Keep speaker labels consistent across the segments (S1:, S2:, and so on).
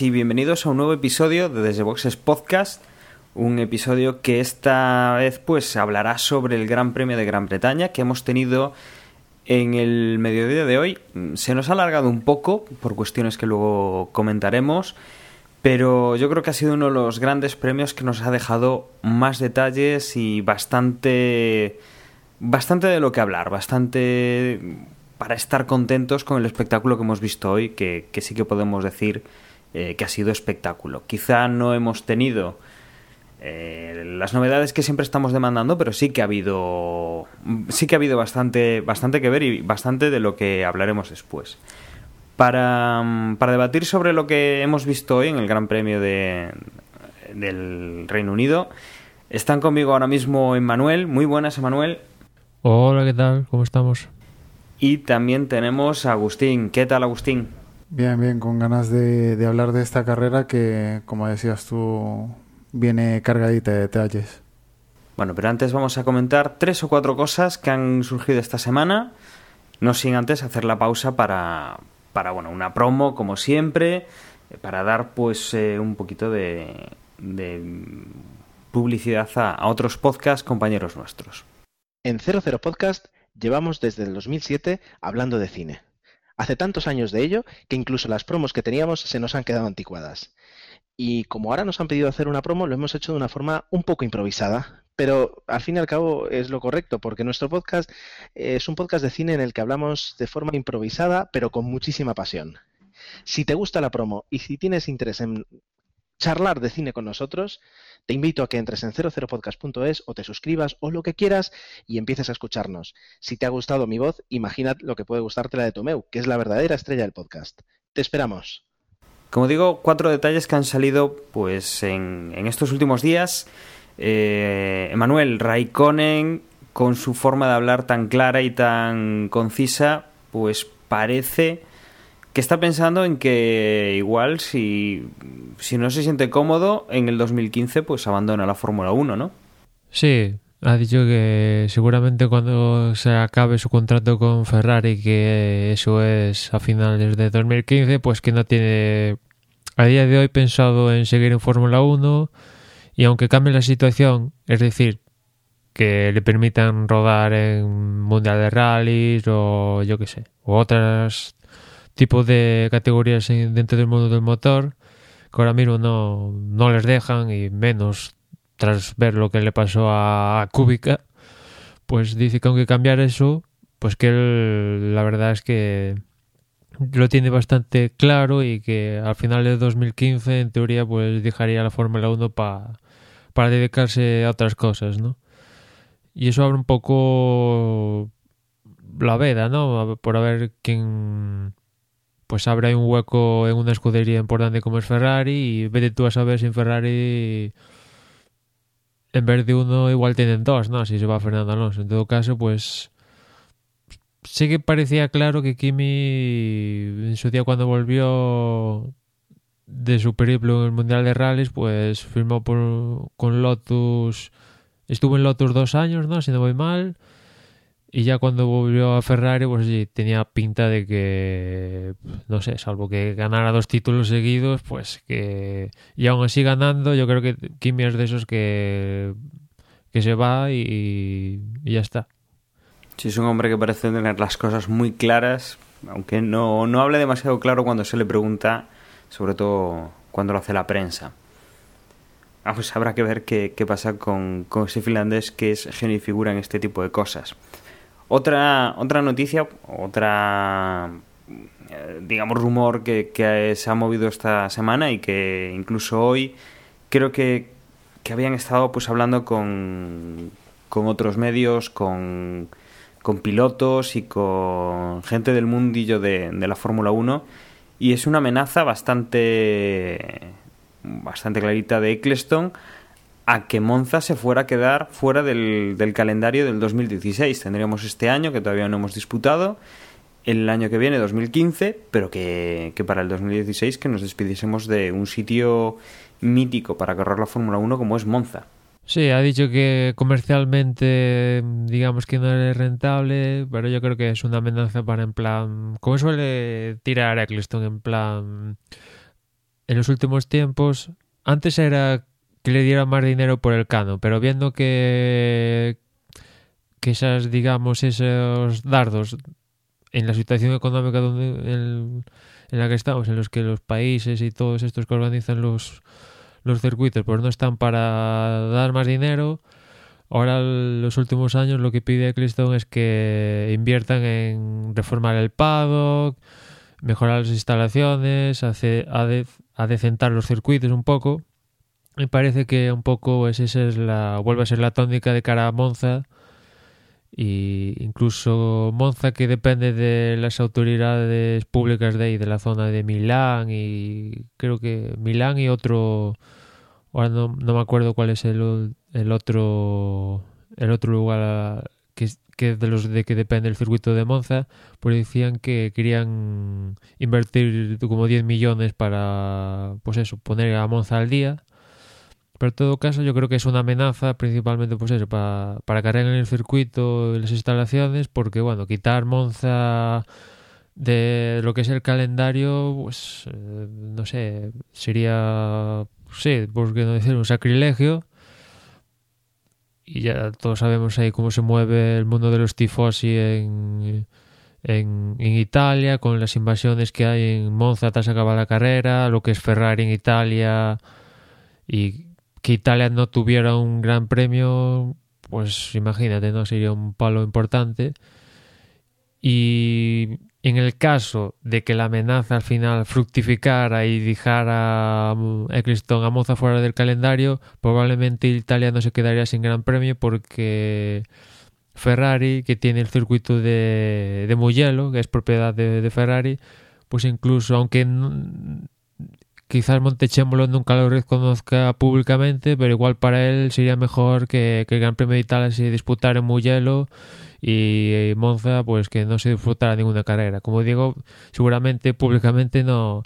S1: y bienvenidos a un nuevo episodio de Desde Boxes Podcast, un episodio que esta vez pues hablará sobre el Gran Premio de Gran Bretaña que hemos tenido en el mediodía de hoy. Se nos ha alargado un poco por cuestiones que luego comentaremos, pero yo creo que ha sido uno de los grandes premios que nos ha dejado más detalles y bastante bastante de lo que hablar, bastante para estar contentos con el espectáculo que hemos visto hoy, que sí que podemos decir eh, que ha sido espectáculo. Quizá no hemos tenido eh, las novedades que siempre estamos demandando, pero sí que ha habido sí que ha habido bastante, bastante que ver y bastante de lo que hablaremos después. Para, para debatir sobre lo que hemos visto hoy en el Gran Premio de, del Reino Unido, están conmigo ahora mismo Emanuel. Muy buenas, Emanuel.
S2: Hola, ¿qué tal? ¿Cómo estamos?
S1: Y también tenemos a Agustín. ¿Qué tal, Agustín?
S3: Bien, bien, con ganas de, de hablar de esta carrera que, como decías tú, viene cargadita de detalles.
S1: Bueno, pero antes vamos a comentar tres o cuatro cosas que han surgido esta semana, no sin antes hacer la pausa para, para bueno, una promo, como siempre, para dar pues eh, un poquito de, de publicidad a, a otros podcast compañeros nuestros.
S4: En 00 Podcast llevamos desde el 2007 hablando de cine. Hace tantos años de ello que incluso las promos que teníamos se nos han quedado anticuadas. Y como ahora nos han pedido hacer una promo, lo hemos hecho de una forma un poco improvisada. Pero al fin y al cabo es lo correcto, porque nuestro podcast es un podcast de cine en el que hablamos de forma improvisada, pero con muchísima pasión. Si te gusta la promo y si tienes interés en charlar de cine con nosotros, te invito a que entres en 00podcast.es o te suscribas o lo que quieras y empieces a escucharnos. Si te ha gustado mi voz, imagina lo que puede gustarte la de Tomeu, que es la verdadera estrella del podcast. Te esperamos.
S1: Como digo, cuatro detalles que han salido pues en, estos últimos días. Eh, Emanuel Raikkonen, con su forma de hablar tan clara y tan concisa, pues parece que está pensando en que igual si, si no se siente cómodo en el 2015 pues abandona la Fórmula 1, ¿no?
S2: Sí, ha dicho que seguramente cuando se acabe su contrato con Ferrari, que eso es a finales de 2015, pues que no tiene a día de hoy pensado en seguir en Fórmula 1 y aunque cambie la situación, es decir, que le permitan rodar en Mundial de Rallys o yo qué sé, o otras tipos de categorías dentro del mundo del motor que ahora mismo no, no les dejan y menos tras ver lo que le pasó a Kubica pues dice que aunque cambiar eso pues que él, la verdad es que lo tiene bastante claro y que al final de 2015 en teoría pues dejaría la Fórmula 1 pa, para dedicarse a otras cosas, ¿no? Y eso abre un poco la veda, ¿no? Por a ver quién pues abre un hueco en una escudería importante como es Ferrari y vete tú a saber si en Ferrari en vez de uno igual tienen dos, ¿no? Si se va Fernando Alonso. En todo caso, pues sí que parecía claro que Kimi en su día cuando volvió de su periplo en el Mundial de Rallys, pues firmó por, con Lotus, estuvo en Lotus dos años, ¿no? Si no voy mal. Y ya cuando volvió a Ferrari, pues sí, tenía pinta de que, no sé, salvo que ganara dos títulos seguidos, pues que... Y aún así ganando, yo creo que Kimi es de esos que, que se va y, ya está.
S1: Sí, es un hombre que parece tener las cosas muy claras, aunque no, no hable demasiado claro cuando se le pregunta, sobre todo cuando lo hace la prensa. Ah, pues habrá que ver qué, qué pasa con, con ese finlandés que es genio y figura en este tipo de cosas. Otra, otra noticia, otra, eh, digamos, rumor que, se ha movido esta semana y que incluso hoy creo que, que habían estado pues hablando con, con otros medios, con, con pilotos y con gente del mundillo de, de la Fórmula 1 y es una amenaza bastante bastante clarita de Eccleston a que Monza se fuera a quedar fuera del, del, calendario del 2016. Tendríamos este año, que todavía no hemos disputado, el año que viene, 2015, pero que, para el 2016 que nos despidiésemos de un sitio mítico para correr la Fórmula 1 como es Monza.
S2: Sí, ha dicho que comercialmente digamos que no es rentable, pero yo creo que es una amenaza para en plan, como suele tirar Eccleston en plan, en los últimos tiempos, antes era que le diera más dinero por el cano, pero viendo que que esas digamos esos dardos en la situación económica donde en, la que estamos, en los que los países y todos estos que organizan los los circuitos pues no están para dar más dinero. Ahora, los últimos años, lo que pide Eccleston es que inviertan en reformar el paddock, mejorar las instalaciones, hace, a, decentar los circuitos un poco. Me parece que un poco esa es la, vuelve a ser la tónica de cara a Monza. Y incluso Monza, que depende de las autoridades públicas de ahí, de la zona de Milán, y creo que Milán y otro Ahora no, me acuerdo cuál es el, el otro el otro lugar que, que de los de que depende el circuito de Monza, pues decían que querían invertir como 10 millones para pues eso, poner a Monza al día. Pero en todo caso yo creo que es una amenaza principalmente pues eso, para, para cargar en el circuito y las instalaciones, porque bueno, quitar Monza de lo que es el calendario, pues eh, no sé, sería sí, por qué no decir, un sacrilegio. Y ya todos sabemos ahí cómo se mueve el mundo de los tifosi en, en, en, Italia, con las invasiones que hay en Monza tras acabar la carrera, lo que es Ferrari en Italia, y que Italia no tuviera un gran premio, pues imagínate, ¿no? Sería un palo importante. Y en el caso de que la amenaza al final fructificara y dejara mm, Eccleston a Moza fuera del calendario, probablemente Italia no se quedaría sin gran premio porque Ferrari, que tiene el circuito de, de Mugello, que es propiedad de, Ferrari, pues incluso aunque quizás Montechémolo nunca lo reconozca públicamente, pero igual para él sería mejor que, que el Gran Premio de Italia se disputara en Mugello y Monza pues que no se disfrutara ninguna carrera. Como digo, seguramente públicamente no,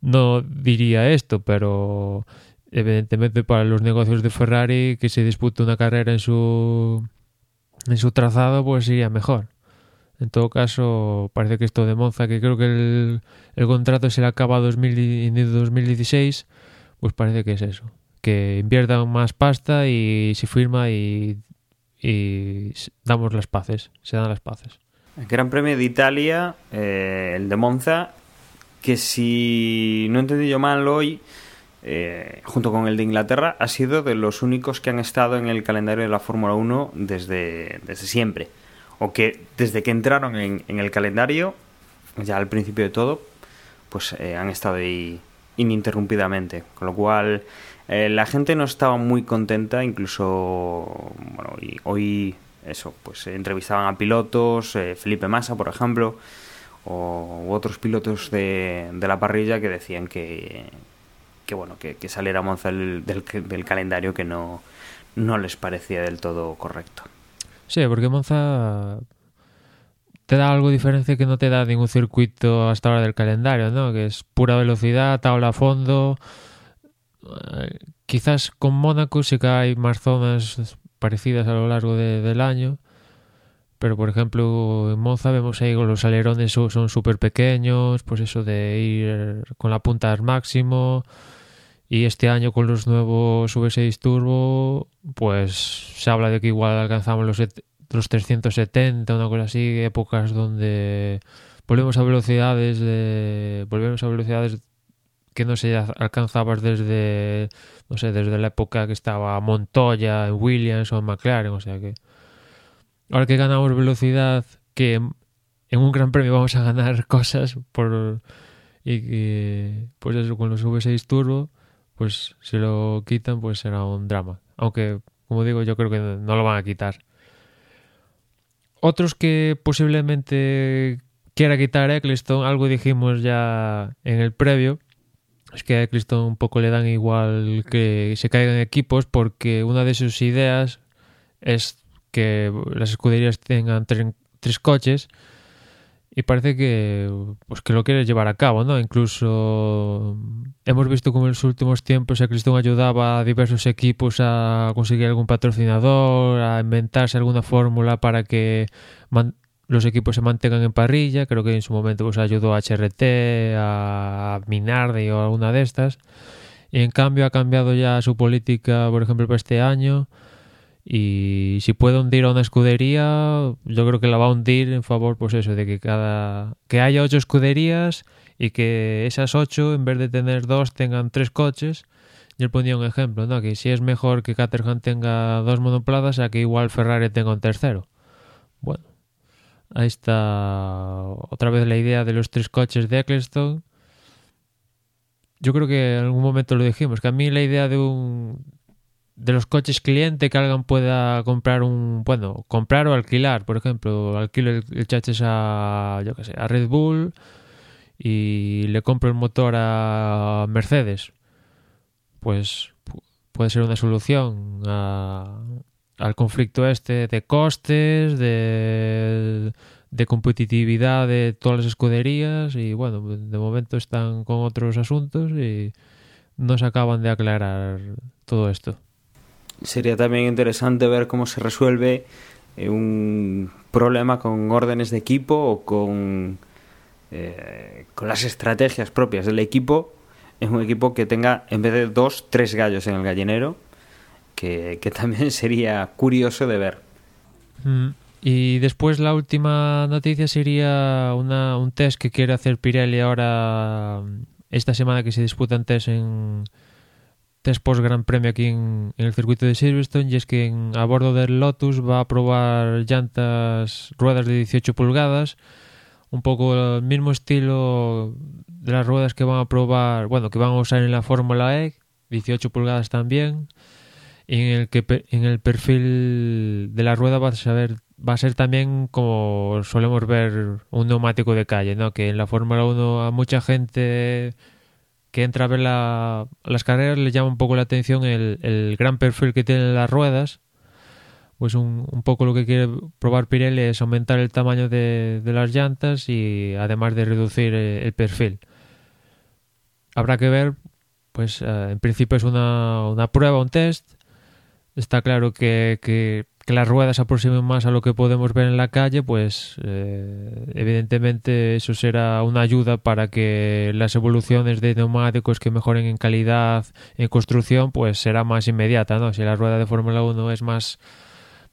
S2: no diría esto, pero evidentemente para los negocios de Ferrari que se dispute una carrera en su en su trazado pues sería mejor. En todo caso, parece que esto de Monza, que creo que el, el contrato se le acaba en 2016, pues parece que es eso. Que inviertan más pasta y se firma y damos las paces, se dan las paces.
S1: El Gran Premio de Italia, eh, el de Monza, que si no entendí yo mal hoy, eh, junto con el de Inglaterra, ha sido de los únicos que han estado en el calendario de la Fórmula 1 desde, desde siempre. O que desde que entraron en, el calendario, ya al principio de todo, pues eh, han estado ahí ininterrumpidamente. Con lo cual eh, la gente no estaba muy contenta, incluso, bueno, y hoy eso, pues entrevistaban a pilotos, eh, Felipe Massa, por ejemplo, o u otros pilotos de, la parrilla que decían que, que bueno, que, que saliera Monza del, del, del, calendario que no, no les parecía del todo correcto.
S2: Sí, porque Monza te da algo diferente que no te da ningún circuito hasta ahora del calendario, ¿no? Que es pura velocidad, tabla a fondo, quizás con Mónaco sí que hay más zonas parecidas a lo largo de, del año, pero por ejemplo en Monza vemos ahí los alerones son súper pequeños, pues eso de ir con la punta al máximo. Y este año con los nuevos V6 Turbo, pues se habla de que igual alcanzamos los, los 370, una cosa así, épocas donde volvemos a velocidades de volvemos a velocidades que no se alcanzabas desde, no sé, desde la época que estaba Montoya, en Williams o en McLaren, o sea que ahora que ganamos velocidad, que en un gran premio vamos a ganar cosas por y que pues eso con los V6 Turbo, pues si lo quitan pues será un drama, aunque como digo yo creo que no lo van a quitar. Otros que posiblemente quiera quitar Eccleston, algo dijimos ya en el previo, es que a Eccleston un poco le dan igual que se caigan equipos porque una de sus ideas es que las escuderías tengan tre- tres coches y parece que pues que lo quiere llevar a cabo, ¿no? Incluso hemos visto como en los últimos tiempos Eccleston ayudaba a diversos equipos a conseguir algún patrocinador, a inventarse alguna fórmula para que los equipos se mantengan en parrilla. Creo que en su momento pues ayudó a HRT, a Minardi o alguna de estas. Y en cambio ha cambiado ya su política, por ejemplo, para este año. Y si puede hundir a una escudería, yo creo que la va a hundir en favor, pues eso, de que cada que haya ocho escuderías y que esas ocho, en vez de tener dos, tengan tres coches. Y él ponía un ejemplo, ¿no? Que si es mejor que Caterham tenga dos monoplazas a que igual Ferrari tenga un tercero. Bueno, ahí está otra vez la idea de los tres coches de Eccleston. Yo creo que en algún momento lo dijimos, que a mí la idea de un de los coches cliente que alguien pueda comprar un, bueno, comprar o alquilar, por ejemplo, alquilo el, el chasis a, yo qué sé, a Red Bull y le compro el motor a Mercedes, pues pu- puede ser una solución a- al conflicto este de costes, de, de competitividad de todas las escuderías y bueno, de momento están con otros asuntos y no se acaban de aclarar todo esto.
S1: Sería también interesante ver cómo se resuelve eh, un problema con órdenes de equipo o con, eh, con las estrategias propias del equipo. Es un equipo que tenga, en vez de dos, tres gallos en el gallinero, que, que también sería curioso de ver.
S2: Mm. Y después la última noticia sería una, un test que quiere hacer Pirelli ahora esta semana que se disputan test en test post Gran Premio aquí en, el circuito de Silverstone y es que en- a bordo del Lotus va a probar llantas ruedas de 18 pulgadas un poco el mismo estilo de las ruedas que van a probar bueno que van a usar en la Fórmula E 18 pulgadas también y en el que en el perfil de la rueda va a saber va a ser también como solemos ver un neumático de calle, ¿no? Que en la Fórmula 1 a mucha gente que entra a ver la- las carreras le llama un poco la atención el, gran perfil que tienen las ruedas. Pues un, poco lo que quiere probar Pirelli es aumentar el tamaño de, las llantas y además de reducir eh, el perfil. Habrá que ver, pues eh, en principio es una, una prueba, un test. Está claro que, que las ruedas se aproximen más a lo que podemos ver en la calle, pues eh, evidentemente eso será una ayuda para que las evoluciones de neumáticos que mejoren en calidad, en construcción, pues será más inmediata, ¿no? Si la rueda de Fórmula 1 es más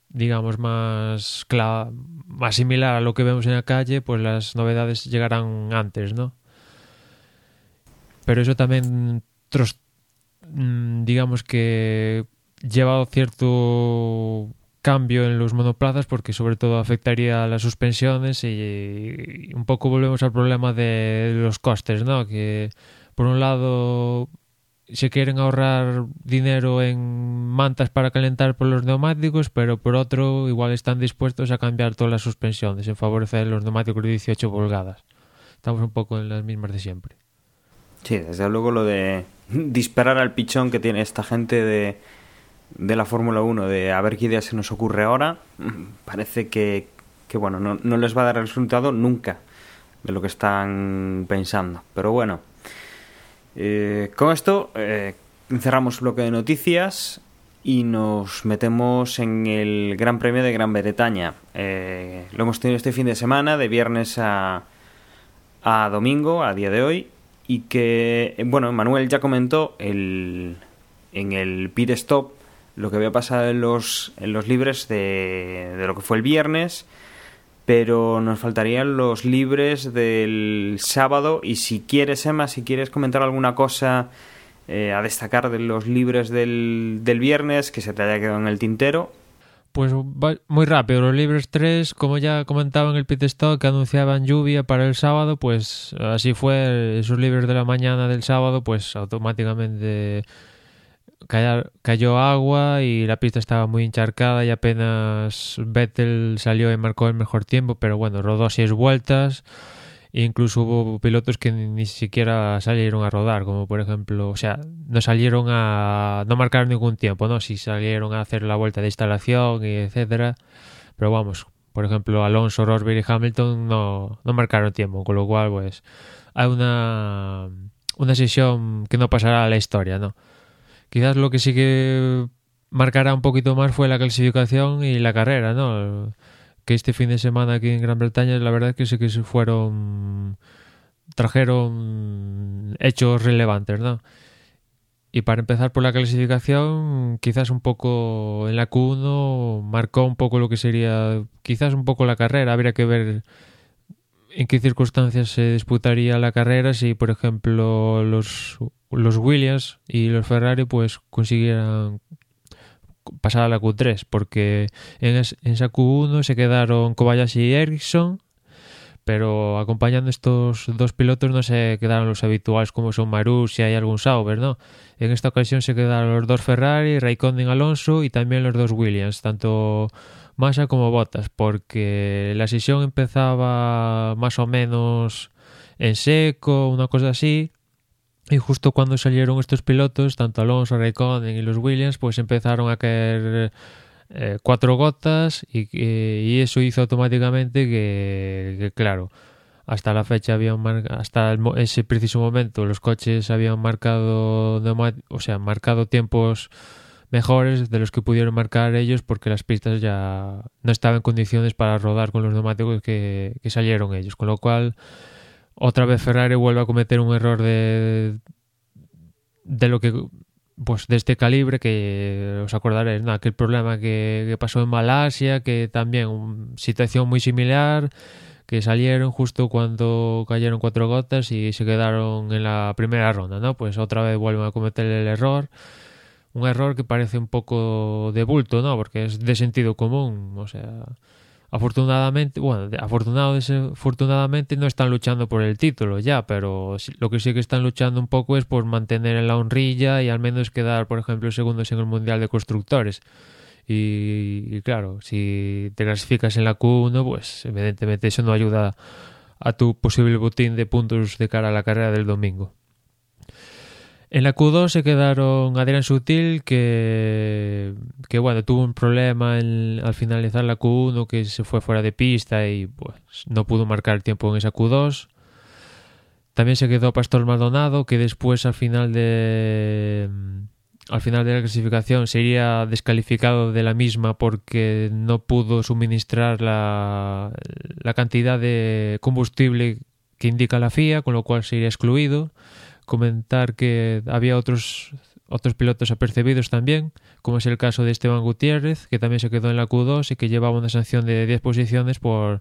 S2: digamos más más similar a lo que vemos en la calle, pues las novedades llegarán antes, ¿no? Pero eso también mm, digamos que lleva cierto cambio en los monoplazas porque sobre todo afectaría a las suspensiones y, un poco volvemos al problema de los costes, ¿no? Que por un lado se quieren ahorrar dinero en mantas para calentar por los neumáticos, pero por otro igual están dispuestos a cambiar todas las suspensiones en favorecer los neumáticos de 18 pulgadas. Estamos un poco en las mismas de siempre.
S1: Sí, desde luego lo de disparar al pichón que tiene esta gente de, de la Fórmula 1, de a ver qué idea se nos ocurre ahora, parece que, que bueno, no, no les va a dar el resultado nunca de lo que están pensando. Pero bueno, eh, con esto eh, cerramos el bloque de noticias y nos metemos en el Gran Premio de Gran Bretaña. Eh, lo hemos tenido este fin de semana, de viernes a, a domingo, a día de hoy, y que, eh, bueno, Manuel ya comentó el, en el pit stop lo que había pasado en los, en los libres de, de lo que fue el viernes, pero nos faltarían los libres del sábado y si quieres, Emma, si quieres comentar alguna cosa eh, a destacar de los libres del, del viernes que se te haya quedado en el tintero.
S2: Pues muy rápido, los libres 3, como ya comentaba en el pit que anunciaban lluvia para el sábado, pues así fue, esos libres de la mañana del sábado, pues automáticamente cayó agua y la pista estaba muy encharcada y apenas Vettel salió y marcó el mejor tiempo, pero bueno, rodó seis vueltas E incluso hubo pilotos que ni, siquiera salieron a rodar, como por ejemplo, o sea, no salieron a no marcar ningún tiempo, ¿no? Si salieron a hacer la vuelta de instalación y etcétera. Pero vamos, por ejemplo, Alonso, Rosberg y Hamilton no, no marcaron tiempo, con lo cual pues hay una una sesión que no pasará a la historia, ¿no? Quizás lo que sí que marcará un poquito más fue la clasificación y la carrera, ¿no? Que este fin de semana aquí en Gran Bretaña, la verdad es que sí que se fueron. trajeron hechos relevantes, ¿no? Y para empezar por la clasificación, quizás un poco en la Q1 marcó un poco lo que sería, quizás un poco la carrera. Habría que ver en qué circunstancias se disputaría la carrera si, por ejemplo, los, Williams y los Ferrari pues consiguieran pasar a la Q3, porque en, es, en esa Q1 se quedaron Kobayashi y Ericsson, pero acompañando estos dos pilotos no se quedaron los habituales como son Marussia y algún Sauber, ¿no? En esta ocasión se quedaron los dos Ferrari, Raikkonen Alonso y también los dos Williams, tanto Massa como Bottas, porque la sesión empezaba más o menos en seco, una cosa así, y justo cuando salieron estos pilotos, tanto Alonso, Raikkonen y los Williams, pues empezaron a caer eh, cuatro gotas y, y, eso hizo automáticamente que, que claro, hasta la fecha habían hasta el, ese preciso momento los coches habían marcado o sea, marcado tiempos mejores de los que pudieron marcar ellos porque las pistas ya no estaban en condiciones para rodar con los neumáticos que, que salieron ellos, con lo cual otra vez Ferrari vuelve a cometer un error de de lo que pues de este calibre que os acordaréis, ¿no? aquel problema que, pasó en Malasia, que también situación muy similar, que salieron justo cuando cayeron cuatro gotas y se quedaron en la primera ronda, ¿no? Pues otra vez vuelven a cometer el error, un error que parece un poco de bulto, ¿no? Porque es de sentido común, o sea, afortunadamente, bueno, afortunado, desafortunadamente no están luchando por el título ya, pero lo que sí que están luchando un poco es por mantener en la honrilla y al menos quedar, por ejemplo, segundos en el Mundial de Constructores. Y, y claro, si te clasificas en la Q1, pues evidentemente eso no ayuda a tu posible botín de puntos de cara a la carrera del domingo. En la Q2 se quedaron Adrián Sutil, que, bueno, tuvo un problema en, al finalizar la Q1, que se fue fuera de pista y pues no pudo marcar tiempo en esa Q2. También se quedó Pastor Maldonado, que después al final de al final de la clasificación sería descalificado de la misma porque no pudo suministrar la, la cantidad de combustible que indica la FIA, con lo cual sería excluido comentar que había otros otros pilotos apercibidos también, como es el caso de Esteban Gutiérrez, que también se quedó en la Q2 y que llevaba una sanción de 10 posiciones por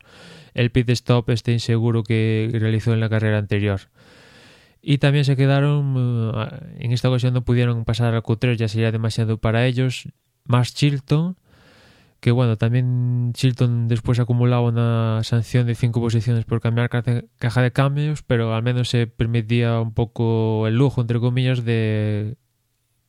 S2: el pit stop este inseguro que realizó en la carrera anterior. Y también se quedaron, eh, en esta ocasión no pudieron pasar a Q3, ya sería demasiado para ellos, más Chilton, que bueno, también Chilton después acumulaba una sanción de cinco posiciones por cambiar caja de cambios, pero al menos se permitía un poco el lujo, entre comillas, de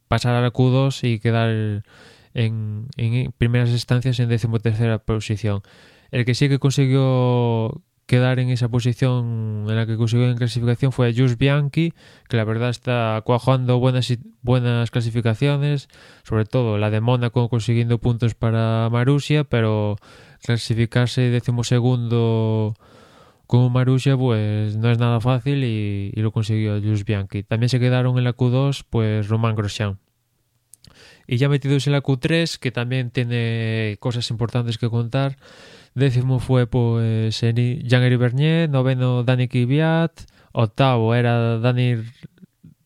S2: pasar a la Q2 y quedar en, en primeras instancias en decimotercera posición. El que sí que consiguió quedar en esa posición en la que consiguió en clasificación fue Jus Bianchi, que la verdad está cuajando buenas, buenas clasificaciones, sobre todo la de Mónaco consiguiendo puntos para Marussia, pero clasificarse decimosegundo como Marussia pues no es nada fácil y, lo consiguió Jus Bianchi. También se quedaron en la Q2 pues Romain Grosjean. Y ya metidos en la Q3, que también tiene cosas importantes que contar, Décimo fue pues Jean-Éric Bernier, noveno Dani Kvyat, octavo era Dani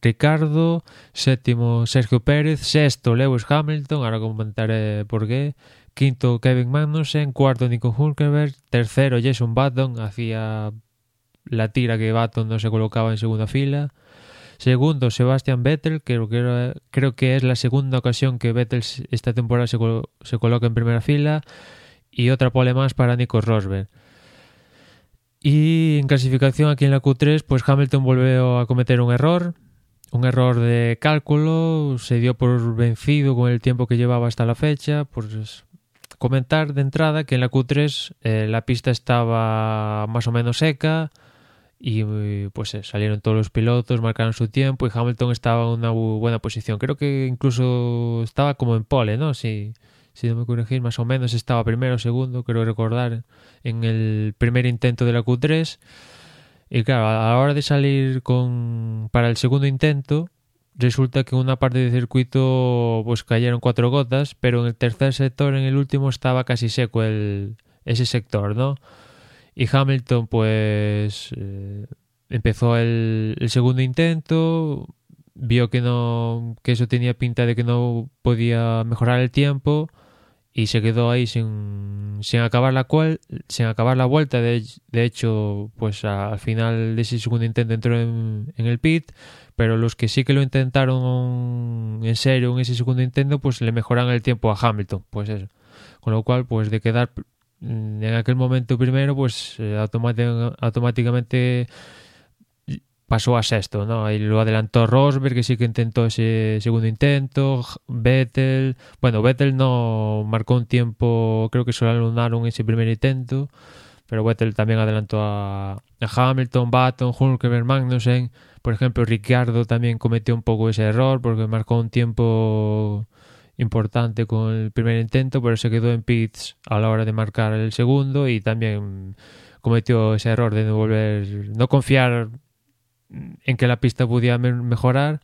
S2: Ricardo, séptimo Sergio Pérez, sexto Lewis Hamilton, ahora comentaré por qué, quinto Kevin Magnussen, cuarto Nico Hulkenberg, tercero Jason Button, hacía la tira que Button no se colocaba en segunda fila, segundo Sebastian Vettel, creo, creo que es la segunda ocasión que Vettel esta temporada se, se coloca en primera fila, y otra pole más para Nico Rosberg. Y en clasificación aquí en la Q3, pues Hamilton volvió a cometer un error, un error de cálculo, se dio por vencido con el tiempo que llevaba hasta la fecha. Pues comentar de entrada que en la Q3 eh, la pista estaba más o menos seca y pues eh, salieron todos los pilotos, marcaron su tiempo y Hamilton estaba en una buena posición. Creo que incluso estaba como en pole, ¿no? Si, si no me corregís, más o menos estaba primero segundo, creo recordar, en el primer intento de la Q3. Y claro, a la hora de salir con para el segundo intento, resulta que en una parte del circuito pues cayeron cuatro gotas, pero en el tercer sector, en el último, estaba casi seco el, ese sector, ¿no? Y Hamilton pues eh, empezó el, segundo intento, vio que no que eso tenía pinta de que no podía mejorar el tiempo y se quedó ahí sin, sin acabar la cual, sin acabar la vuelta. De, de hecho pues a, al final de ese segundo intento entró en, en, el pit pero los que sí que lo intentaron en serio en ese segundo intento pues le mejoran el tiempo a Hamilton pues eso. Con lo cual pues de quedar en aquel momento primero pues eh, automáticamente pasó a sexto, ¿no? Ahí lo adelantó Rosberg, que sí que intentó ese segundo intento, Vettel, bueno, Vettel no marcó un tiempo, creo que solo alunaron ese primer intento, pero Vettel también adelantó a, a Hamilton, Button, Hulkenberg, Magnussen, por ejemplo, Ricciardo también cometió un poco ese error porque marcó un tiempo importante con el primer intento, pero se quedó en pits a la hora de marcar el segundo y también cometió ese error de no volver, no confiar en que la pista podía mejorar.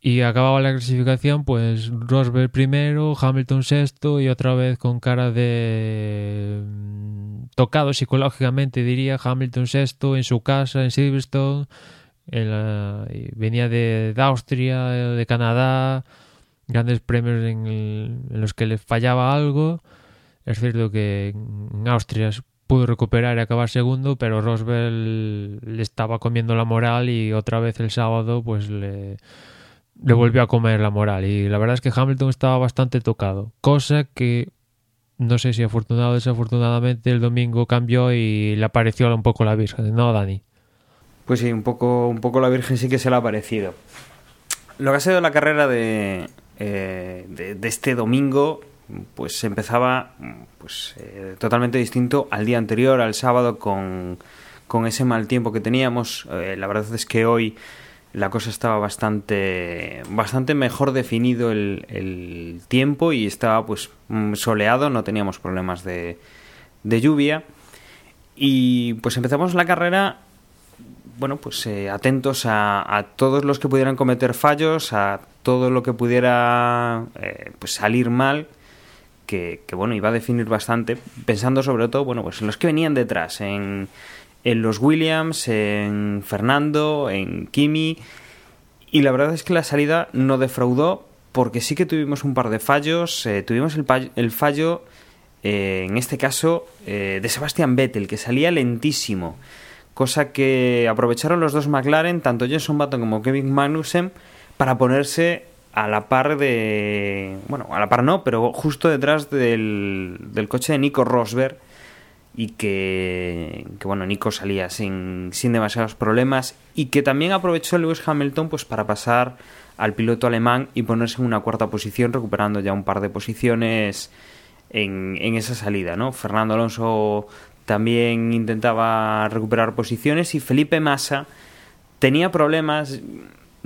S2: Y acababa la clasificación pues Rosberg primero, Hamilton sexto y otra vez con cara de mm, tocado psicológicamente diría. Hamilton sexto en su casa en Silverstone venía de, Austria de Canadá grandes premios en, en los que le fallaba algo. Es cierto que en Austria pudo recuperar y acabar segundo, pero Rosberg le estaba comiendo la moral y otra vez el sábado pues le, le volvió a comer la moral. Y la verdad es que Hamilton estaba bastante tocado, cosa que no sé si afortunado o desafortunadamente el domingo cambió y le apareció un poco la Virgen, ¿no, Dani?
S1: Pues sí, un poco, un poco la Virgen sí que se le ha aparecido. Lo que ha sido la carrera de, eh, de, de este domingo pues empezaba pues eh, totalmente distinto al día anterior, al sábado, con, con ese mal tiempo que teníamos. Eh, la verdad es que hoy la cosa estaba bastante bastante mejor definido el, el tiempo y estaba pues mm, soleado, no teníamos problemas de, de lluvia. Y pues empezamos la carrera bueno, pues eh, atentos a, a, todos los que pudieran cometer fallos, a todo lo que pudiera pues salir mal que, bueno, iba a definir bastante, pensando sobre todo, bueno, pues en los que venían detrás, en, en los Williams, en Fernando, en Kimi, y la verdad es que la salida no defraudó, porque sí que tuvimos un par de fallos, eh, tuvimos el, el fallo, eh, en este caso, eh, de Sebastian Vettel, que salía lentísimo, cosa que aprovecharon los dos McLaren, tanto Jenson Button como Kevin Magnussen, para ponerse a la par de. Bueno, a la par no, pero justo detrás del, del coche de Nico Rosberg. Y que, que, bueno, Nico salía sin, sin demasiados problemas. Y que también aprovechó Lewis Hamilton pues para pasar al piloto alemán y ponerse en una cuarta posición, recuperando ya un par de posiciones en, en esa salida, ¿no? Fernando Alonso también intentaba recuperar posiciones y Felipe Massa tenía problemas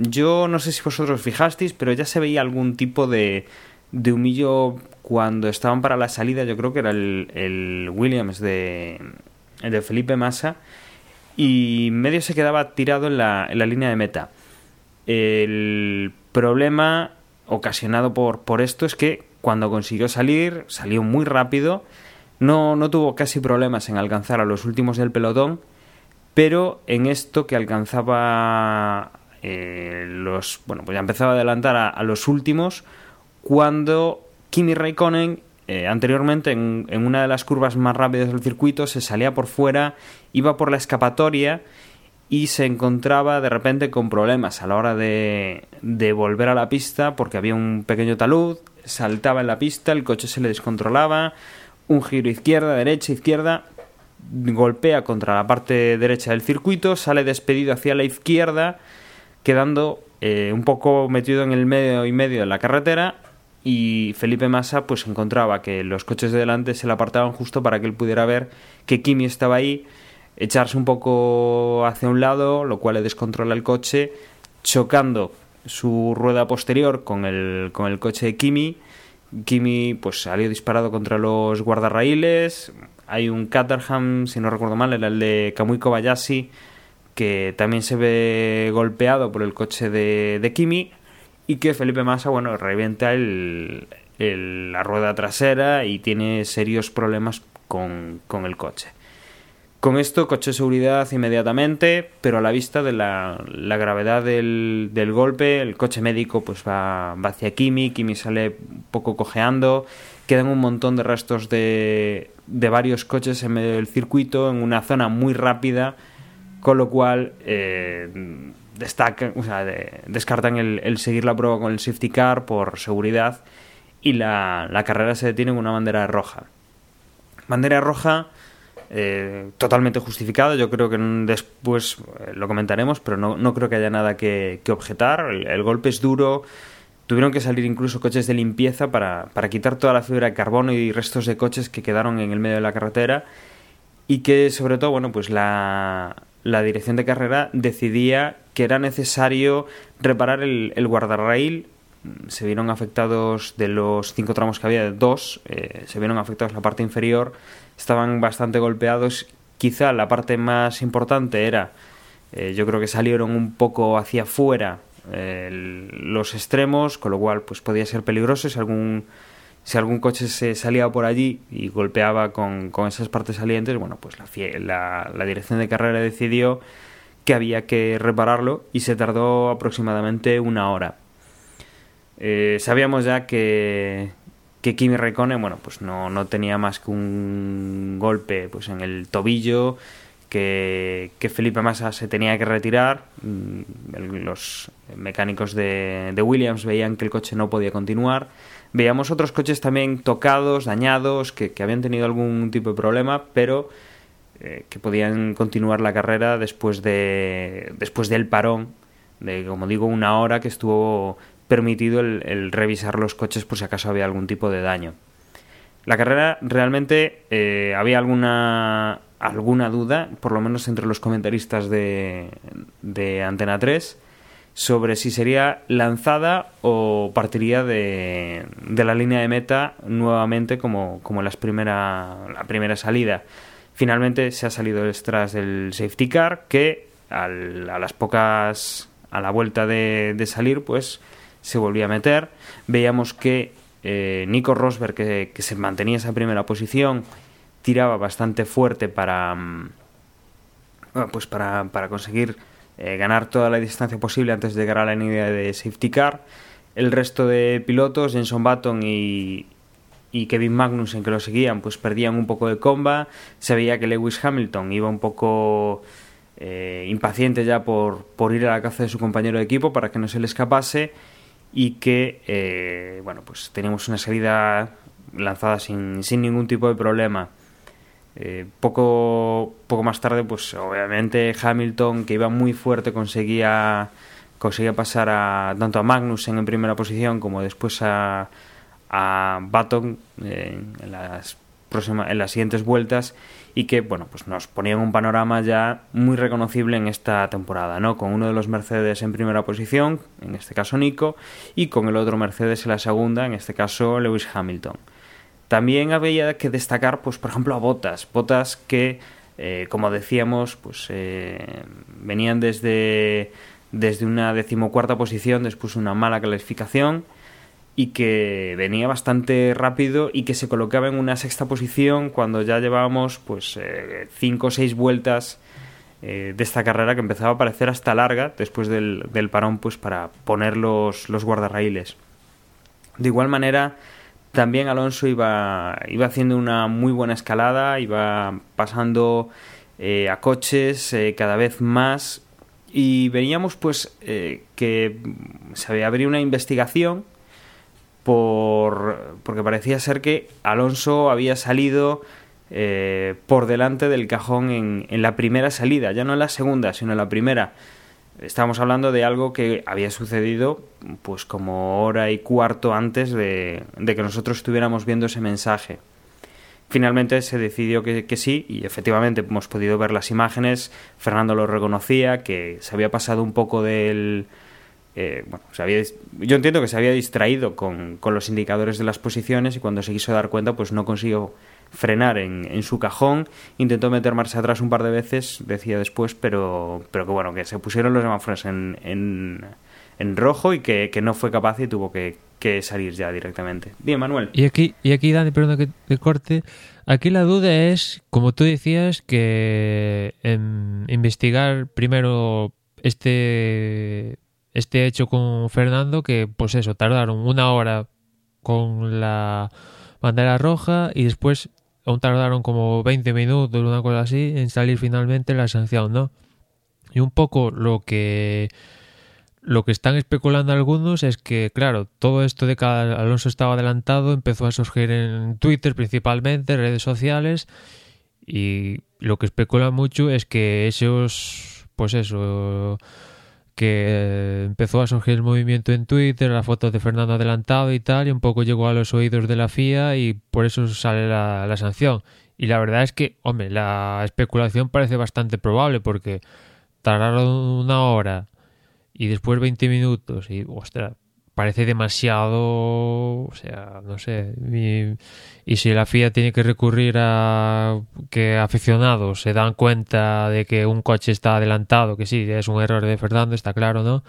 S1: yo no sé si vosotros fijasteis, pero ya se veía algún tipo de, humillo cuando estaban para la salida. Yo creo que era el, el Williams de, de Felipe Massa. Y medio se quedaba tirado en la, en la línea de meta. El problema ocasionado por, por esto es que cuando consiguió salir, salió muy rápido. No, no tuvo casi problemas en alcanzar a los últimos del pelotón, pero en esto que alcanzaba eh, los bueno pues ya empezaba a adelantar a, los últimos cuando Kimi Raikkonen eh, anteriormente en, en, una de las curvas más rápidas del circuito se salía por fuera iba por la escapatoria y se encontraba de repente con problemas a la hora de, de volver a la pista porque había un pequeño talud saltaba en la pista el coche se le descontrolaba un giro izquierda derecha izquierda golpea contra la parte derecha del circuito sale despedido hacia la izquierda quedando eh, un poco metido en el medio y medio de la carretera y Felipe Massa pues encontraba que los coches de delante se le apartaban justo para que él pudiera ver que Kimi estaba ahí echarse un poco hacia un lado, lo cual le descontrola el coche, chocando su rueda posterior con el, con el coche de Kimi. Kimi pues salió disparado contra los guardarraíles. Hay un Caterham, si no recuerdo mal, era el de Kamui Kobayashi, que también se ve golpeado por el coche de, de Kimi y que Felipe Massa, bueno, revienta el, la rueda trasera y tiene serios problemas con, con el coche. Con esto, coche de seguridad inmediatamente, pero a la vista de la, la gravedad del, del, golpe, el coche médico pues va, va, hacia Kimi, Kimi sale un poco cojeando, quedan un montón de restos de, de varios coches en medio del circuito, en una zona muy rápida, con lo cual eh, destacan, o sea, de, descartan el, el, seguir la prueba con el safety car por seguridad y la, la carrera se detiene con una bandera roja. Bandera roja eh, totalmente justificada. Yo creo que después eh, lo comentaremos, pero no, no, creo que haya nada que, objetar. El, el, golpe es duro. Tuvieron que salir incluso coches de limpieza para, para, quitar toda la fibra de carbono y restos de coches que quedaron en el medio de la carretera. Y que, sobre todo, bueno, pues la, la dirección de carrera decidía que era necesario reparar el, guardarraíl se vieron afectados de los cinco tramos que había, dos, eh, se vieron afectados la parte inferior, estaban bastante golpeados. Quizá la parte más importante era, eh, yo creo que salieron un poco hacia afuera eh, los extremos, con lo cual pues podía ser peligroso si algún si algún coche se salía por allí y golpeaba con, con esas partes salientes, bueno, pues la, la, dirección de carrera decidió que había que repararlo y se tardó aproximadamente una hora. Eh, sabíamos ya que, que Kimi Raikkonen, bueno, pues no, no, tenía más que un golpe pues en el tobillo, que, Felipe Massa se tenía que retirar. Mm, los mecánicos de, Williams veían que el coche no podía continuar. Veíamos otros coches también tocados, dañados, que, habían tenido algún tipo de problema, pero eh, que podían continuar la carrera después, de, después del parón de, como digo, una hora que estuvo permitido el, el, revisar los coches por si acaso había algún tipo de daño. La carrera realmente eh, había alguna, alguna duda, por lo menos entre los comentaristas de, de Antena 3, sobre si sería lanzada o partiría de, de la línea de meta nuevamente como, como las primera, la primera salida. Finalmente se ha salido detrás del safety car que al, a las pocas a la vuelta de, de salir pues se volvía a meter. Veíamos que eh, Nico Rosberg, que, se mantenía esa primera posición, tiraba bastante fuerte para, bueno, pues para, para conseguir eh, ganar toda la distancia posible antes de llegar a la línea de safety car. El resto de pilotos, Jenson Button y, y Kevin Magnussen, que lo seguían, pues perdían un poco de comba. Se veía que Lewis Hamilton iba un poco eh, impaciente ya por, por ir a la caza de su compañero de equipo para que no se le escapase y que eh, bueno pues teníamos una salida lanzada sin, sin ningún tipo de problema eh, poco poco más tarde pues obviamente Hamilton que iba muy fuerte conseguía conseguía pasar a tanto a Magnussen en primera posición como después a a Button eh, en las próximas en las siguientes vueltas y que bueno pues nos ponían un panorama ya muy reconocible en esta temporada no con uno de los Mercedes en primera posición en este caso Nico y con el otro Mercedes en la segunda en este caso Lewis Hamilton también había que destacar pues por ejemplo a Botas. Botas que eh, como decíamos pues eh, venían desde desde una decimocuarta posición después una mala clasificación y que venía bastante rápido y que se colocaba en una sexta posición cuando ya llevábamos pues eh, cinco o seis vueltas de esta carrera que empezaba a parecer hasta larga después del, del parón pues para poner los, los guardarraíles de igual manera también Alonso iba, iba haciendo una muy buena escalada iba pasando eh, a coches eh, cada vez más y veníamos pues eh, que se había abierto una investigación por, porque parecía ser que Alonso había salido eh, por delante del cajón en, en, la primera salida, ya no en la segunda, sino en la primera. Estábamos hablando de algo que había sucedido pues como hora y cuarto antes de, que nosotros estuviéramos viendo ese mensaje. finalmente se decidió que, que, sí y efectivamente hemos podido ver las imágenes. Fernando lo reconocía, que se había pasado un poco del... Eh, bueno, se había, yo entiendo que se había distraído con, con, los indicadores de las posiciones y cuando se quiso dar cuenta pues no consiguió frenar en, en, su cajón, intentó meter marcha atrás un par de veces, decía después, pero, pero que bueno, que se pusieron los semáforos en, en, en rojo y que, que, no fue capaz y tuvo que, que, salir ya directamente. Bien, Manuel.
S2: Y aquí, y aquí Dani, perdón que te corte, aquí la duda es, como tú decías, que en investigar primero este este hecho con Fernando que pues eso tardaron una hora con la bandera roja y después aún tardaron como 20 minutos, una cosa así, en salir finalmente la sanción, ¿no? Y un poco lo que lo que están especulando algunos es que, claro, todo esto de que Alonso estaba adelantado empezó a surgir en Twitter principalmente, redes sociales, y lo que especula mucho es que esos, pues eso, que empezó a surgir el movimiento en Twitter, la foto de Fernando adelantado y tal, y un poco llegó a los oídos de la FIA y por eso sale la, la sanción. Y la verdad es que, hombre, la especulación parece bastante probable porque tardaron una hora y después 20 minutos y, ostras, parece demasiado, o sea, no sé, y, y, si la FIA tiene que recurrir a que aficionados se dan cuenta de que un coche está adelantado, que sí, es un error de Fernando, está claro, ¿no?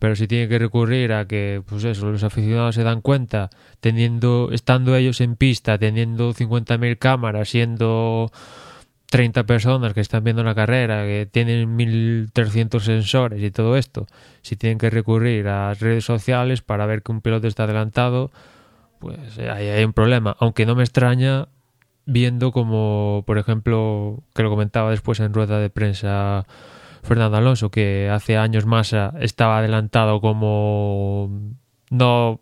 S2: Pero si tiene que recurrir a que, pues eso, los aficionados se dan cuenta, teniendo, estando ellos en pista, teniendo 50.000 cámaras, siendo 30 personas que están viendo la carrera, que tienen 1300 sensores y todo esto, si tienen que recurrir a redes sociales para ver que un piloto está adelantado, pues ahí hay un problema. Aunque no me extraña viendo como, por ejemplo, que lo comentaba después en rueda de prensa Fernando Alonso, que hace años Massa estaba adelantado como no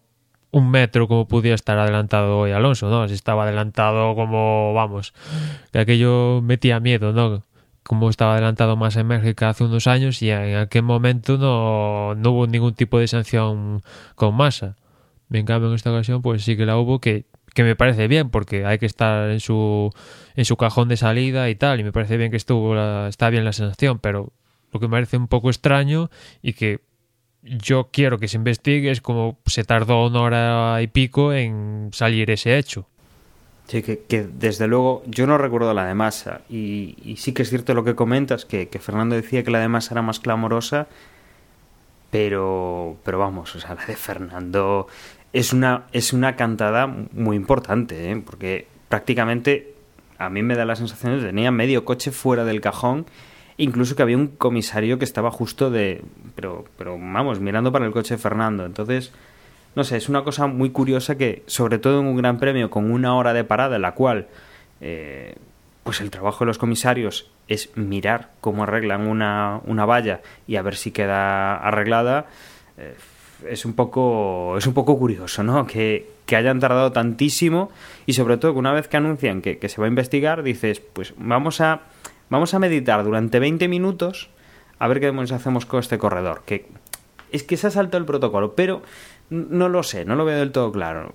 S2: un metro como podía estar adelantado hoy Alonso, ¿no? Si estaba adelantado como, vamos, que aquello metía miedo, ¿no? Como estaba adelantado más en México hace unos años y en aquel momento no, no hubo ningún tipo de sanción con masa. En cambio, en esta ocasión, pues sí que la hubo, que, que me parece bien, porque hay que estar en su, en su cajón de salida y tal, y me parece bien que estuvo está bien la sanción, pero lo que me parece un poco extraño y que yo quiero que se investigue es como se tardó una hora y pico en salir ese hecho.
S1: Sí, que, desde luego yo no recuerdo la de Massa y, sí que es cierto lo que comentas, que, Fernando decía que la de Massa era más clamorosa, pero, pero vamos, o sea, la de Fernando es una, es una cantada muy importante, ¿eh? porque prácticamente a mí me da la sensación de que tenía medio coche fuera del cajón incluso que había un comisario que estaba justo de pero pero vamos mirando para el coche de Fernando. Entonces no sé es una cosa muy curiosa que sobre todo en un gran premio con una hora de parada en la cual eh, pues el trabajo de los comisarios es mirar cómo arreglan una, una valla y a ver si queda arreglada eh, es un poco es un poco curioso no que, que hayan tardado tantísimo y sobre todo que una vez que anuncian que, que se va a investigar dices pues vamos a Vamos a meditar durante 20 minutos a ver qué demonios hacemos con este corredor. Que es que se ha saltado el protocolo, pero no lo sé, no lo veo del todo claro.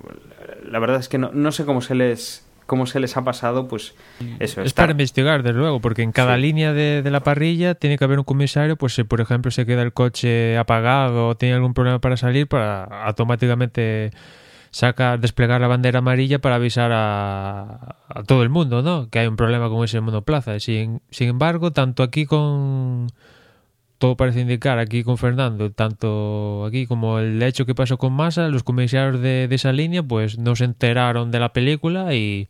S1: La verdad es que no, no sé cómo se les cómo se les ha pasado, pues eso.
S2: Es para investigar, desde luego, porque en cada sí. línea de, de, la parrilla tiene que haber un comisario, pues si por ejemplo se queda el coche apagado o tiene algún problema para salir, para automáticamente sacar, desplegar la bandera amarilla para avisar a, todo el mundo, ¿no? Que hay un problema con ese monoplaza. Sin, sin embargo, tanto aquí con todo parece indicar aquí con Fernando, tanto aquí como el hecho que pasó con Massa, los comisarios de, esa línea pues no se enteraron de la película y,